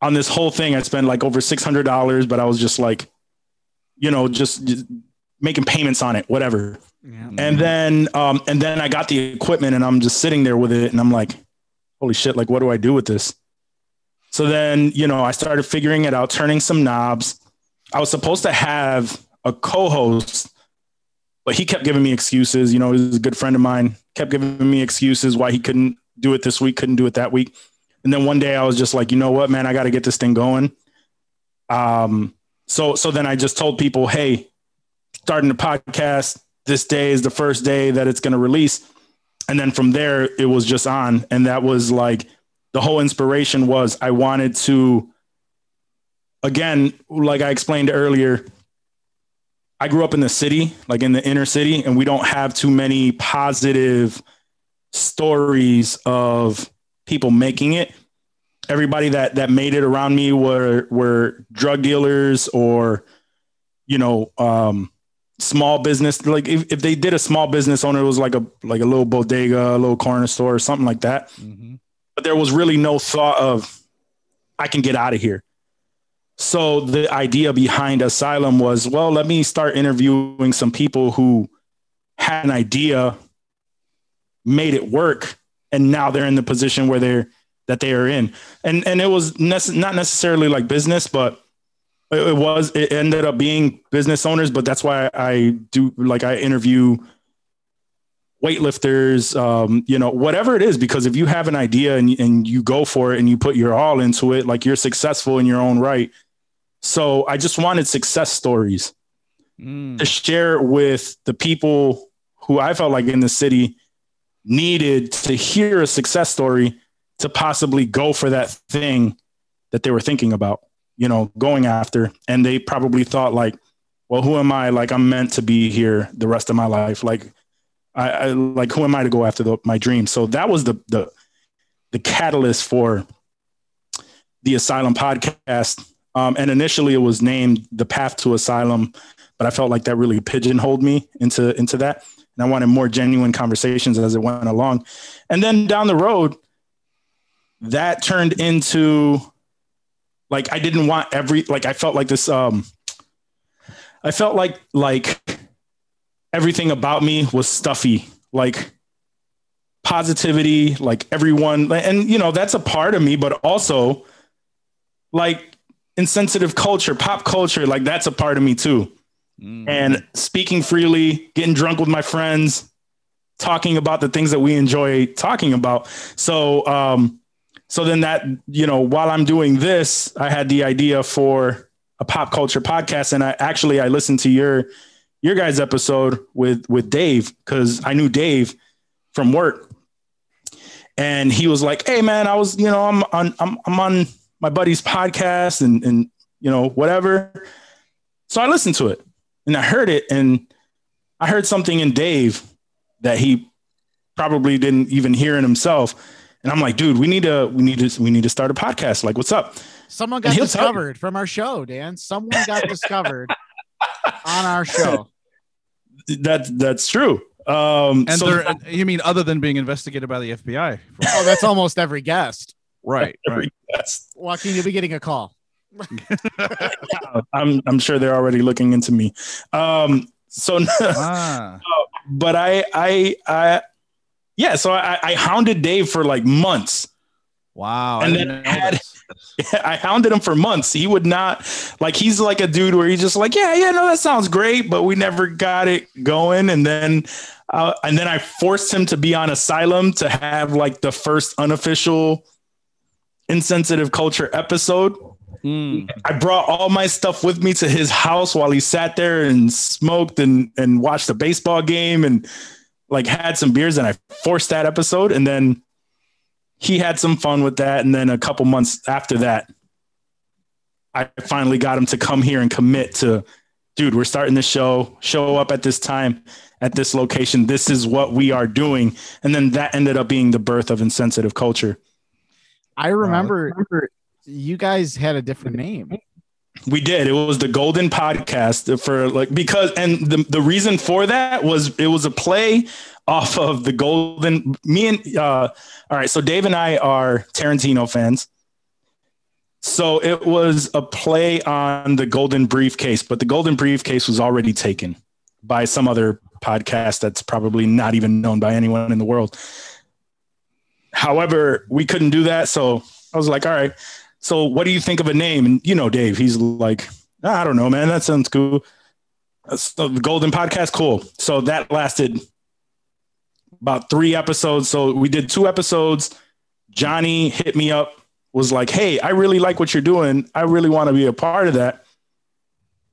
on this whole thing, I spent like over $600, but I was just like, you know, just, just making payments on it, whatever. And then, um, and then I got the equipment and I'm just sitting there with it and I'm like, holy shit, like, what do I do with this? So then, you know, I started figuring it out, turning some knobs. I was supposed to have a co-host, but he kept giving me excuses. You know, he was a good friend of mine, kept giving me excuses why he couldn't do it this week, couldn't do it that week. And then one day I was just like, you know what, man, I got to get this thing going. Um, so so then I just told people, hey, starting the podcast. This day is the first day that it's going to release. And then from there, it was just on. And that was like the whole inspiration was I wanted to, again, like I explained earlier, I grew up in the city, like in the inner city, and we don't have too many positive stories of people making it. Everybody that that made it around me were were drug dealers or, you know, um, small business. Like if, if they did a small business owner, it was like a like a little bodega, a little corner store, or something like that. But there was really no thought of I can get out of here. So the idea behind Asylum was, well, let me start interviewing some people who had an idea, made it work, and now they're in the position where they're that they are in. And and it was nece- not necessarily like business, but it, it was it ended up being business owners. But that's why I do like I interview weightlifters, um, you know, whatever it is, because if you have an idea and, and you go for it and you put your all into it, like you're successful in your own right. So I just wanted success stories to share with the people who I felt like in the city needed to hear a success story to possibly go for that thing that they were thinking about, you know, going after. And they probably thought like, well, who am I? Like I'm meant to be here the rest of my life. Like I, I like who am I to go after the, my dream? So that was the the the catalyst for the Asylum podcast. Um, and initially, it was named the Path to Asylum, but I felt like that really pigeonholed me into into that, and I wanted more genuine conversations as it went along. And then down the road, that turned into like I didn't want every like I felt like this. Um, I felt like like everything about me was stuffy, like positivity, like everyone, and you know, that's a part of me, but also like insensitive culture, pop culture, like that's a part of me too. And speaking freely, getting drunk with my friends, talking about the things that we enjoy talking about. So, um, so then that you know, while I'm doing this, I had the idea for a pop culture podcast, and I actually I listened to your your guys' episode with with Dave because I knew Dave from work, and he was like, "Hey, man, I was you know I'm on I'm I'm on my buddy's podcast and and you know whatever." So I listened to it and I heard it, and I heard something in Dave that he probably didn't even hear in himself. And I'm like, dude, we need to, we need to, we need to start a podcast. Like, what's up? Someone got he'll tell you. discovered from our show, Dan. Someone got discovered on our show. That that's true. Um, And so they're, you mean other than being investigated by the FBI? Oh, that's almost every guest. Right. every right. guest, Joaquin, you'll be getting a call. I'm I'm sure they're already looking into me. Um, so, Ah. but I I I yeah, so I, I hounded Dave for like months. Wow. And I then had-. I hounded him for months. He would not like he's like a dude where he's just like, yeah, yeah, no, that sounds great, but we never got it going. And then uh, and then I forced him to be on asylum to have like the first unofficial insensitive culture episode. Mm. I brought all my stuff with me to his house while he sat there and smoked and and watched a baseball game and like had some beers and I forced that episode and then he had some fun with that and then a couple months after that I finally got him to come here and commit to dude we're starting the show show up at this time at this location this is what we are doing and then that ended up being the birth of insensitive culture I remember you guys had a different name. We did. It was the Golden Podcast for like because and the the reason for that was it was a play off of the Golden. Me and uh, all right. So Dave and I are Tarantino fans. So it was a play on the Golden Briefcase, but the Golden Briefcase was already taken by some other podcast that's probably not even known by anyone in the world. However, we couldn't do that, so I was like, all right. So what do you think of a name? And you know, Dave, he's like, I don't know, man. That sounds cool. So the Golden Podcast, cool. So that lasted about three episodes. So we did two episodes. Johnny hit me up, was like, Hey, I really like what you're doing. I really want to be a part of that.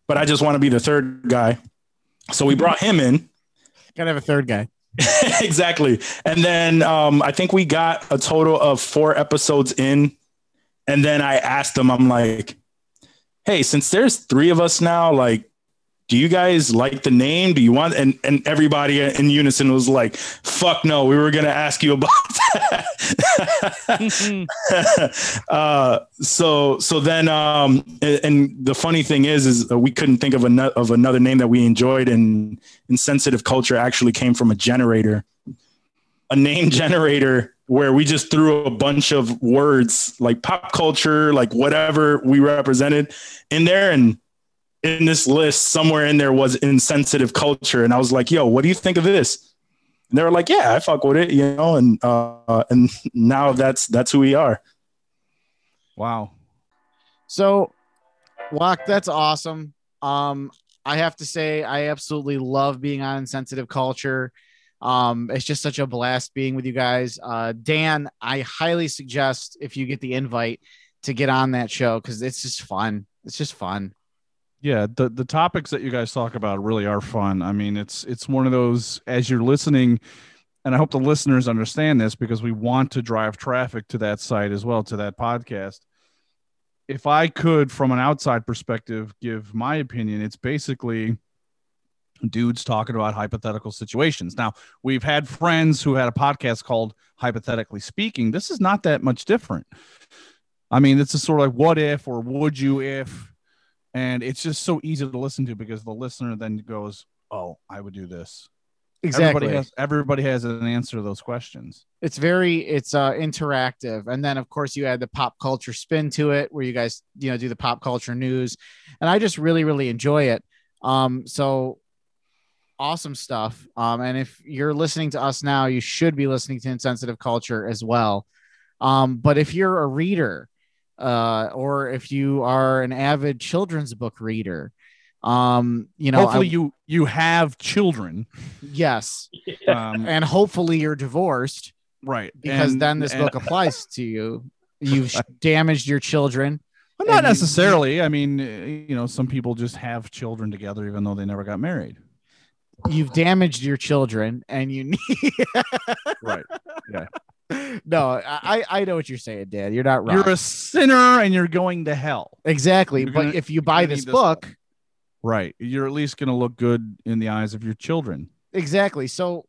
But I just want to be the third guy. So we brought him in. Gotta have a third guy. exactly. And then um, I think we got a total of four episodes in. And then I asked them, I'm like, hey, since there's three of us now, like, do you guys like the name? Do you want and and everybody in unison was like, fuck no, we were gonna ask you about that. uh so so then um and, and the funny thing is is we couldn't think of another of another name that we enjoyed and insensitive culture actually came from a generator a name generator where we just threw a bunch of words like pop culture like whatever we represented in there and in this list somewhere in there was insensitive culture and i was like yo what do you think of this and they were like yeah i fuck with it you know and uh and now that's that's who we are Wow. So, Walk, that's awesome. Um, I have to say, I absolutely love being on Insensitive Culture. Um, it's just such a blast being with you guys. Uh, Dan, I highly suggest if you get the invite to get on that show because it's just fun. It's just fun. Yeah, the the topics that you guys talk about really are fun. I mean, it's it's one of those as you're listening, and I hope the listeners understand this because we want to drive traffic to that site as well to that podcast. If I could, from an outside perspective, give my opinion, it's basically dudes talking about hypothetical situations. Now, we've had friends who had a podcast called Hypothetically Speaking. This is not that much different. I mean, it's a sort of like what if or would you if, and it's just so easy to listen to because the listener then goes, "Oh, I would do this." Exactly. Everybody has everybody has an answer to those questions. it's very it's uh interactive and then of course you add the pop culture spin to it where you guys you know do the pop culture news and i just really really enjoy it um so awesome stuff um and if you're listening to us now you should be listening to insensitive culture as well um but if you're a reader uh or if you are an avid children's book reader Um, you know, hopefully I- you you have children. yes, Um, and hopefully you're divorced right. because and- then this and- book applies to you. You've damaged your children. Well, not and you- necessarily. I mean, uh, you know, some people just have children together even though they never got married. You've damaged your children, and you need. Right. Yeah. no, I I know what you're saying, Dad. You're not wrong. You're a sinner and you're going to hell. exactly, You're but if you buy this need this book, Right. You're at least going to look good in the eyes of your children. exactly. So,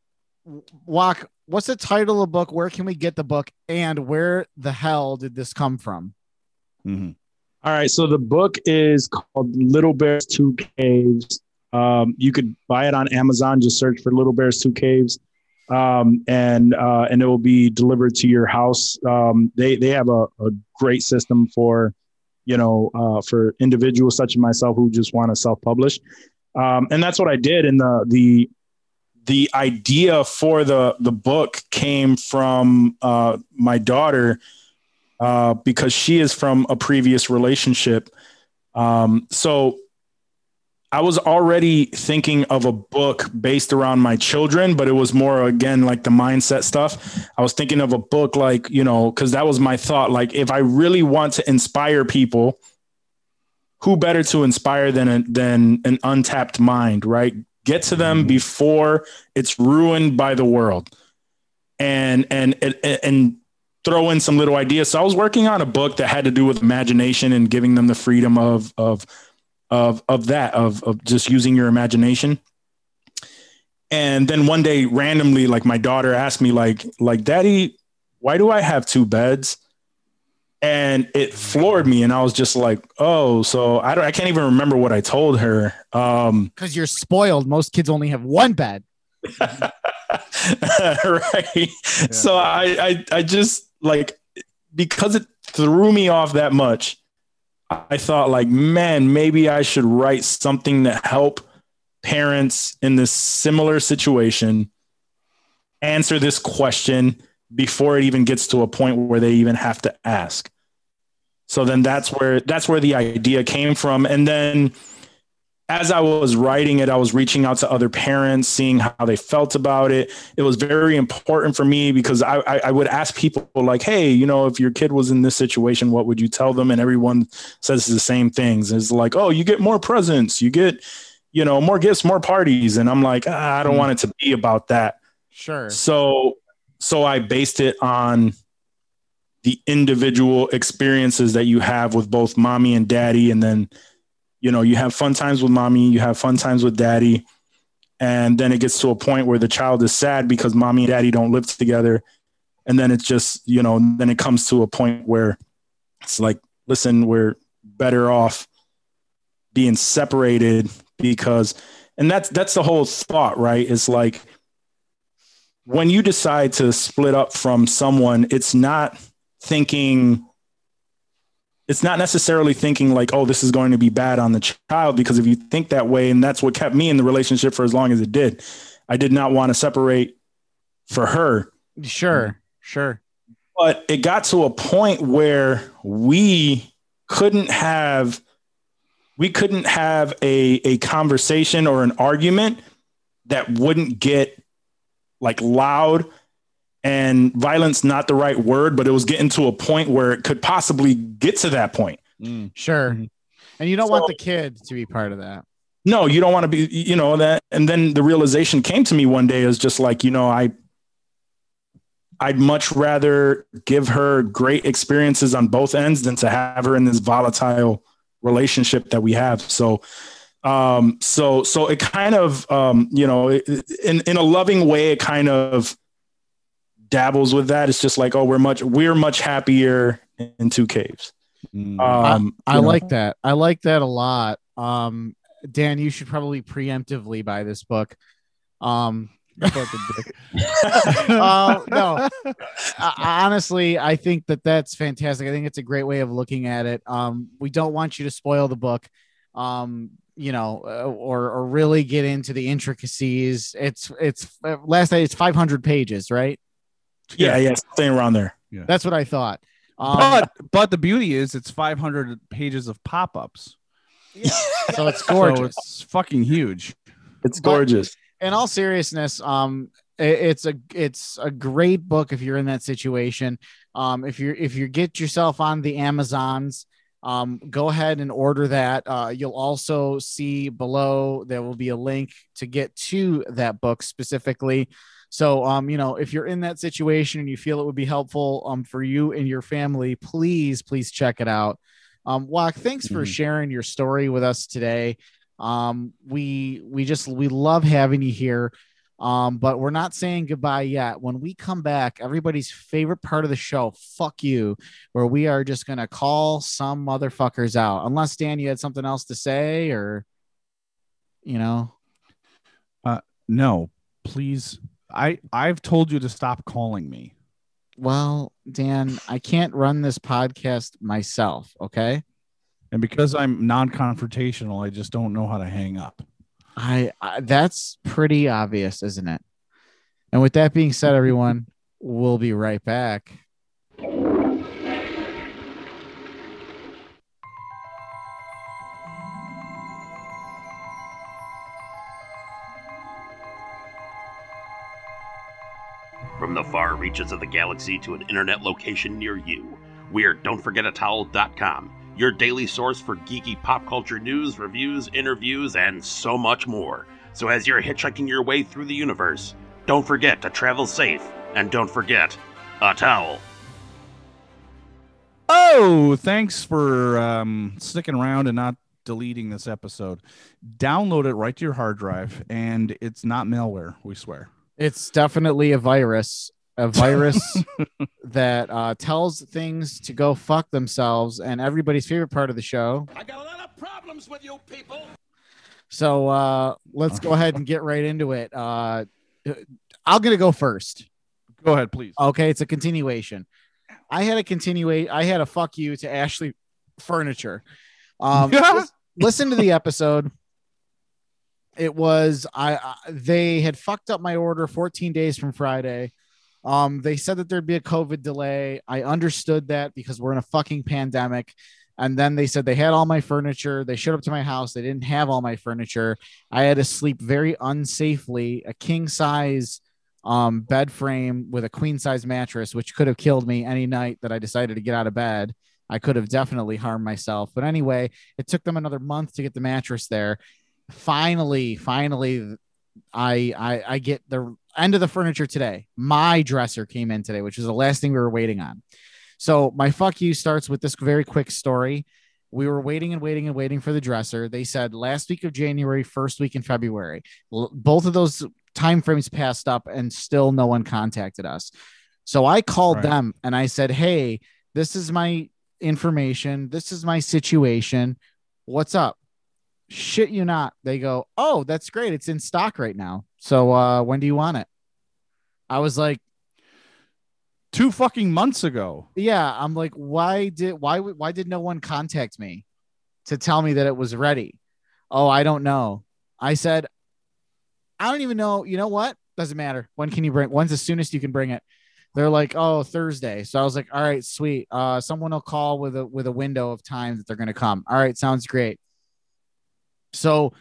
walk. What's the title of the book? Where can we get the book? And where the hell did this come from? Mm-hmm. All right. So the book is called Little Bears Two Caves. Um, you could buy it on Amazon. Just search for Little Bears Two Caves, um, and uh, and it will be delivered to your house. Um, they they have a, a great system for, you know, uh, for individuals such as myself who just want to self publish, um, and that's what I did. And the the the idea for the the book came from uh, my daughter uh, because she is from a previous relationship. Um, so I was already thinking of a book based around my children, but it was more again like the mindset stuff. I was thinking of a book like, you know, because that was my thought. Like, if I really want to inspire people, who better to inspire than a, than an untapped mind, right? Get to them mm-hmm. before it's ruined by the world, and and and and throw in some little ideas. So I was working on a book that had to do with imagination and giving them the freedom of of of of that of of just using your imagination. And then one day randomly like my daughter asked me like like daddy why do I have two beds? And it floored me and I was just like, "Oh, so I don't I can't even remember what I told her." Um Because you're spoiled. Most kids only have one bed. right. So I, I I just like because it threw me off that much. I thought like, man, maybe I should write something to help parents in this similar situation answer this question before it even gets to a point where they even have to ask. So then that's where that's where the idea came from and then as I was writing it, I was reaching out to other parents, seeing how they felt about it. It was very important for me because I, I, I, would ask people like, "Hey, you know, if your kid was in this situation, what would you tell them?" And everyone says the same things. It's like, "Oh, you get more presents, you get, you know, more gifts, more parties," and I'm like, ah, I don't mm. want it to be about that. Sure. So, so I based it on the individual experiences that you have with both mommy and daddy, and then you know you have fun times with mommy you have fun times with daddy and then it gets to a point where the child is sad because mommy and daddy don't live together and then it's just you know then it comes to a point where it's like listen we're better off being separated because and that's that's the whole thought right? It's like when you decide to split up from someone it's not thinking it's not necessarily thinking like, oh, this is going to be bad on the child, because if you think that way, and that's what kept me in the relationship for as long as it did, I did not want to separate for her. Sure, mm. sure. But it got to a point where we couldn't have we couldn't have a, a conversation or an argument that wouldn't get like loud and violence not the right word but it was getting to a point where it could possibly get to that point mm. sure mm-hmm. and you don't so, want the kid to be part of that no you don't want to be you know that and then the realization came to me one day is just like you know i i'd much rather give her great experiences on both ends than to have her in this volatile relationship that we have so um so so it kind of um you know in in a loving way it kind of dabbles with that. It's just like, oh, we're much we're much happier in two caves. Um, I, I like that. I like that a lot. Um, Dan, you should probably preemptively buy this book. Um, uh, no, I, honestly, I think that that's fantastic. I think it's a great way of looking at it. Um, we don't want you to spoil the book. Um, you know, uh, or or really get into the intricacies. It's it's uh, last night. It's 500 pages, right? Yeah, yeah, staying around there. Yeah. That's what I thought. Um, but but the beauty is it's 500 pages of pop-ups. So it's gorgeous. So it's fucking huge. It's But- gorgeous. in all seriousness, um, i- it's a it's a great book if you're in that situation. Um, if you're if you get yourself on the Amazons, um, go ahead and order that. Uh, you'll also see below there will be a link to get to that book specifically. So, um, you know, if you're in that situation and you feel it would be helpful, um, for you and your family, please, please check it out. Um, Wak, thanks for Mhm. sharing your story with us today. Um, we we just we love having you here. Um, but we're not saying goodbye yet. When we come back, everybody's favorite part of the show, fuck you, where we are just gonna call some motherfuckers out. Unless Dan, you had something else to say, or you know, uh, No, please. I I've told you to stop calling me. well, Dan, I can't run this podcast myself. Okay. And because I'm non-confrontational, I just don't know how to hang up. I, I that's pretty obvious, isn't it? And with that being said, everyone, we'll be right back. From the far reaches of the galaxy to an internet location near you, we're Don'tForgetATowel.com, your daily source for geeky pop culture news, reviews, interviews, and so much more. So as you're hitchhiking your way through the universe, don't forget to travel safe, and don't forget a towel. Oh, thanks for um, sticking around and not deleting this episode. Download it right to your hard drive, and it's not malware. We swear. It's definitely a virus, a virus that uh, tells things to go fuck themselves. And everybody's favorite part of the show. I got a lot of problems with you people. So uh, let's go ahead and get right into it. Uh, I'm gonna go first. Go ahead, please. Okay, it's a continuation. I had a continuate. I had a fuck you to Ashley Furniture. Um, lis- listen to the episode. It was I, I. They had fucked up my order 14 days from Friday. Um, they said that there'd be a COVID delay. I understood that because we're in a fucking pandemic. And then they said they had all my furniture. They showed up to my house. They didn't have all my furniture. I had to sleep very unsafely, a king size um, bed frame with a queen size mattress, which could have killed me any night that I decided to get out of bed. I could have definitely harmed myself. But anyway, it took them another month to get the mattress there. Finally, finally, I I, I get the end of the furniture today. My dresser came in today, which was the last thing we were waiting on. So my fuck you starts with this very quick story. We were waiting and waiting and waiting for the dresser. They said last week of January, first week in February. Both of those time frames passed up and still no one contacted us. So I called Right. them and I said, Hey, this is my information. This is my situation. What's up? Shit you not. They go, Oh, that's great. It's in stock right now. So uh when do you want it? I was like, Two fucking months ago. yeah i'm like why did why why did no one contact me to tell me that it was ready oh i don't know i said i don't even know you know what doesn't matter when can you bring when's the soonest you can bring it they're like oh thursday so i was like all right sweet uh someone will call with a with a window of time that they're going to come all right sounds great so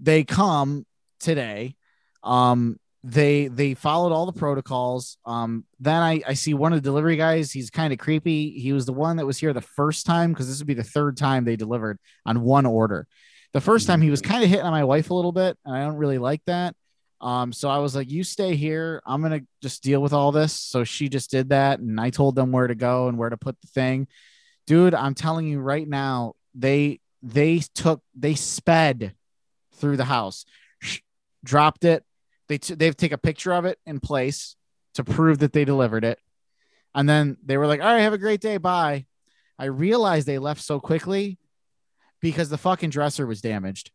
they come today. Um they they followed all the protocols. Um then i i see one of the delivery guys he's kind of creepy. He was the one that was here the first time because this would be the third time they delivered on one order. The first time he was kind of hitting on my wife a little bit and i don't really like that. Um so i was like you stay here. I'm gonna just deal with all this. So she just did that and i told them where to go and where to put the thing. Dude i'm telling you right now they they took they sped through the house sh- dropped it. They t- they've take a picture of it in place to prove that they delivered it. And then they were like all right have a great day. Bye. I realized they left so quickly because the fucking dresser was damaged.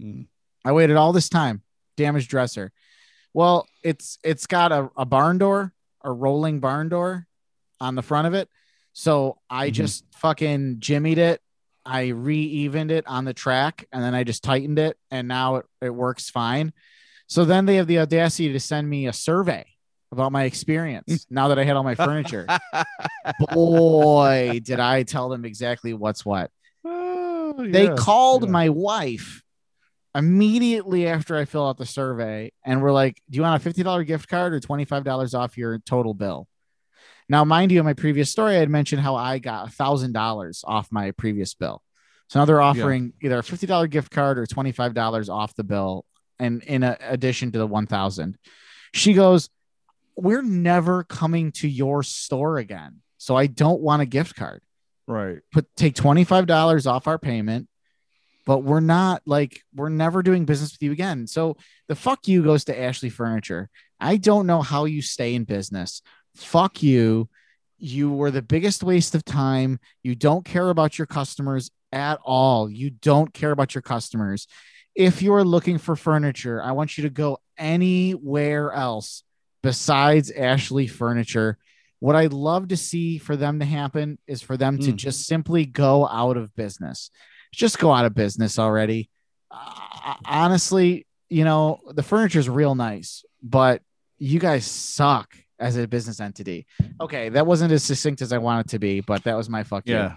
Hmm. i waited all this time damaged dresser. Well it's it's got a, a barn door a rolling barn door on the front of it. So i Mhm. just fucking jimmied it i re-evened it on the track and then i just tightened it and now it, it works fine so then they have the audacity to send me a survey about my experience now that i had all my furniture boy did i tell them exactly what's what oh, they yeah, called yeah. my wife immediately after I fill out the survey and we're like, Do you want a $50 gift card or $25 off your total bill? Now, mind you, in my previous story, I had mentioned how I got $1,000 off my previous bill. So now they're offering either a $50 gift card or $25 off the bill and in a, addition to the 1000 She goes, We're never coming to your store again. So I don't want a gift card Right. put take $25 off our payment but we're not like we're never doing business with you again so the fuck you goes to ashley furniture i don't know how you stay in business fuck you you were the biggest waste of time you don't care about your customers at all you don't care about your customers if you're looking for furniture i want you to go anywhere else besides ashley furniture what I'd love to see for them to happen is for them to Mm. just simply go out of business. Just go out of business already. Uh, honestly, you know, the furniture is real nice, but you guys suck as a business entity. Okay, that wasn't as succinct as I wanted to be, but that was my fuck you. Yeah.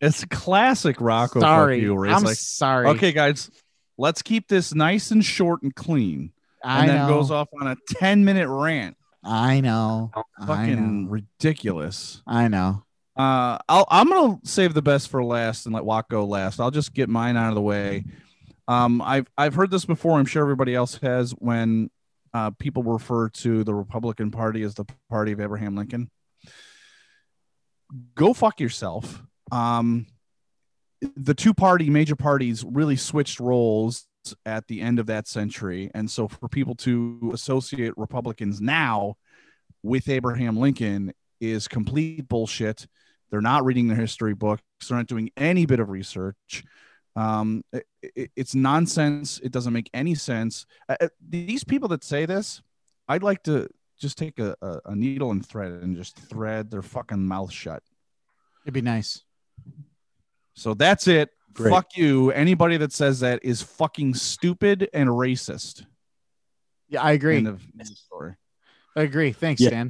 It's classic Rocco. fuck Sorry. you, where I'm like, sorry. okay, guys, let's keep this nice and short and clean. I and then know. goes off on a 10 minute rant. I know. I Fucking know. ridiculous. I know. Uh, I'll, I'm gonna save the best for last and let Watt go last. I'll just get mine out of the way. Um, I've I've heard this before. I'm sure everybody else has. When uh, people refer to the Republican Party as the party of Abraham Lincoln, go fuck yourself. Um, the two party major parties really switched roles at the end of that century, and so for people to associate Republicans now with Abraham Lincoln is complete bullshit. They're not reading their history books. They're not doing any bit of research. Um, it- it- it's nonsense. It doesn't make any sense. Uh, uh, these people that say this, I'd like to just take a, a, a needle and thread and just thread their fucking mouth shut. It'd be nice. So that's it. Great. Fuck you. Anybody that says that is fucking stupid and racist. Yeah, I agree. End of story. I agree. Thanks, Yeah.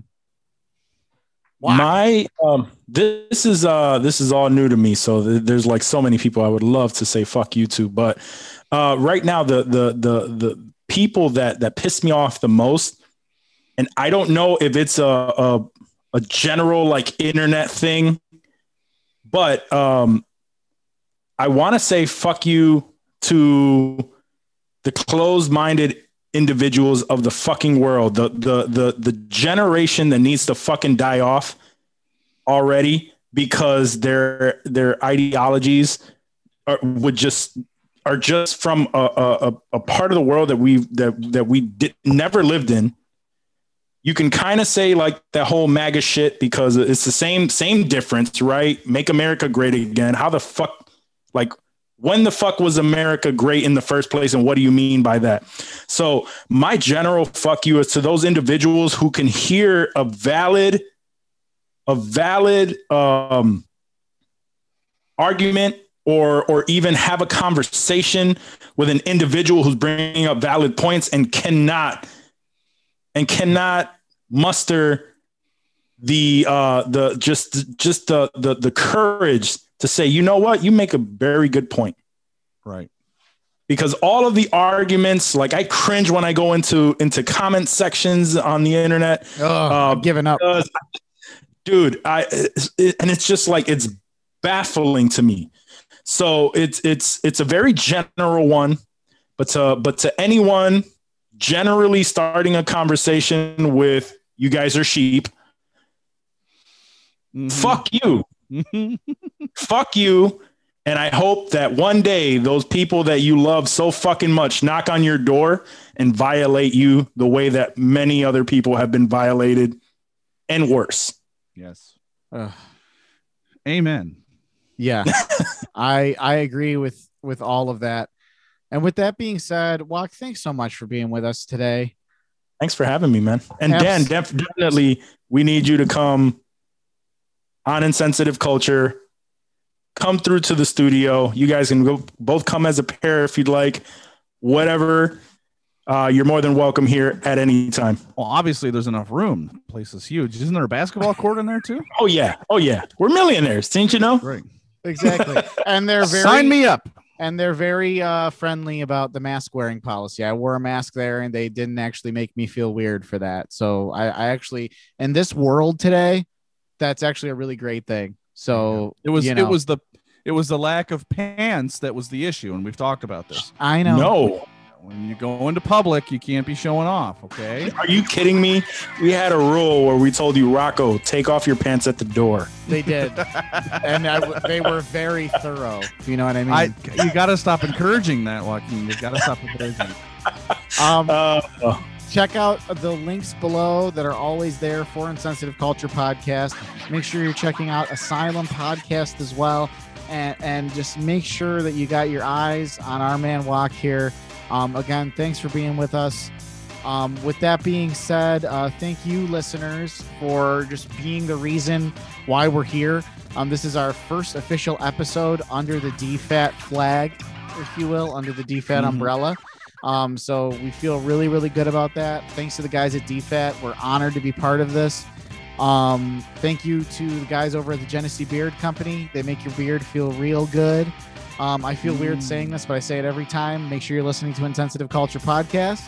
Stan. My um this is uh this is all new to me so th- there's like so many people I would love to say fuck you to but uh right now the the the the people that that piss me off the most and I don't know if it's a a, a general like internet thing but um I want to say fuck you to the closed-minded individuals of the fucking world the the the the generation that needs to fucking die off already because their their ideologies are, would just are just from a, a, a- part of the world that we that that we did, never lived in you can kind of say like that whole MAGA shit because it's the same same difference, right? Make America great again. How the fuck, like, when the fuck was America great in the first place, and what do you mean by that? So my general fuck you is to those individuals who can hear a valid, a valid um, argument or or even have a conversation with an individual who's bringing up valid points and cannot and cannot muster the uh the just just the the the courage to say you know what you make a very good point Right. because all of the arguments like i cringe when i go into into comment sections on the internet Oh, I'm giving up. dude i it, and it's just like it's baffling to me so it's it's it's a very general one but to but to anyone generally starting a conversation with you guys are sheep Mm-hmm. fuck you mm-hmm. fuck you and i hope that one day those people that you love so fucking much knock on your door and violate you the way that many other people have been violated and worse Yes. Ugh. Amen. Yeah, I I agree with with all of that. And with that being said, Walk, thanks so much for being with us today. Thanks for having me, man. And Abs- Dan, def- definitely, we need you to come on Insensitive Culture. Come through to the studio. You guys can go both come as a pair if you'd like. Whatever. Uh, you're more than welcome here at any time. Well, obviously there's enough room. The place is huge. Isn't there a basketball court in there too? Oh yeah. Oh yeah. We're millionaires. Didn't you know? Right. exactly. And they're very Sign me up. and they're very uh, friendly about the mask wearing policy. I wore a mask there, and they didn't actually make me feel weird for that. So I, I actually, in this world today, that's actually a really great thing. So It was you know, it was the it was the lack of pants that was the issue, and we've talked about this. I know. No. When you go into public, you can't be showing off. Okay. Are you kidding me? We had a rule where we told you, Rocco, take off your pants at the door. they did, and I w- they were very thorough. You know what I mean? I you got to stop encouraging that, Joaquin. You got to stop encouraging. um, Uh, check out the links below that are always there for Insensitive Culture Podcast. Make sure you're checking out Asylum Podcast as well. And, and just make sure that you got your eyes on our man Walk here. Um, again, thanks for being with us. Um, with that being said, uh, thank you, listeners, for just being the reason why we're here. Um, this is our first official episode under the DFAT flag, if you will, under the DFAT Mhm. umbrella. Um, so we feel really, really good about that. Thanks to the guys at DFAT. We're honored to be part of this. Um, thank you to the guys over at the Genesee Beard Company. They make your beard feel real good. Um, I feel weird saying this, but I say it every time. Make sure you're listening to Insensitive Culture Podcast.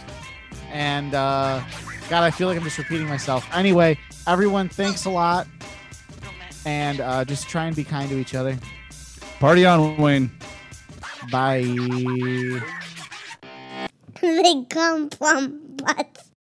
And uh, God, I feel like I'm just repeating myself. Anyway, everyone, thanks a lot. And uh, just try and be kind to each other. Party on, Wayne. Bye. they come from butts.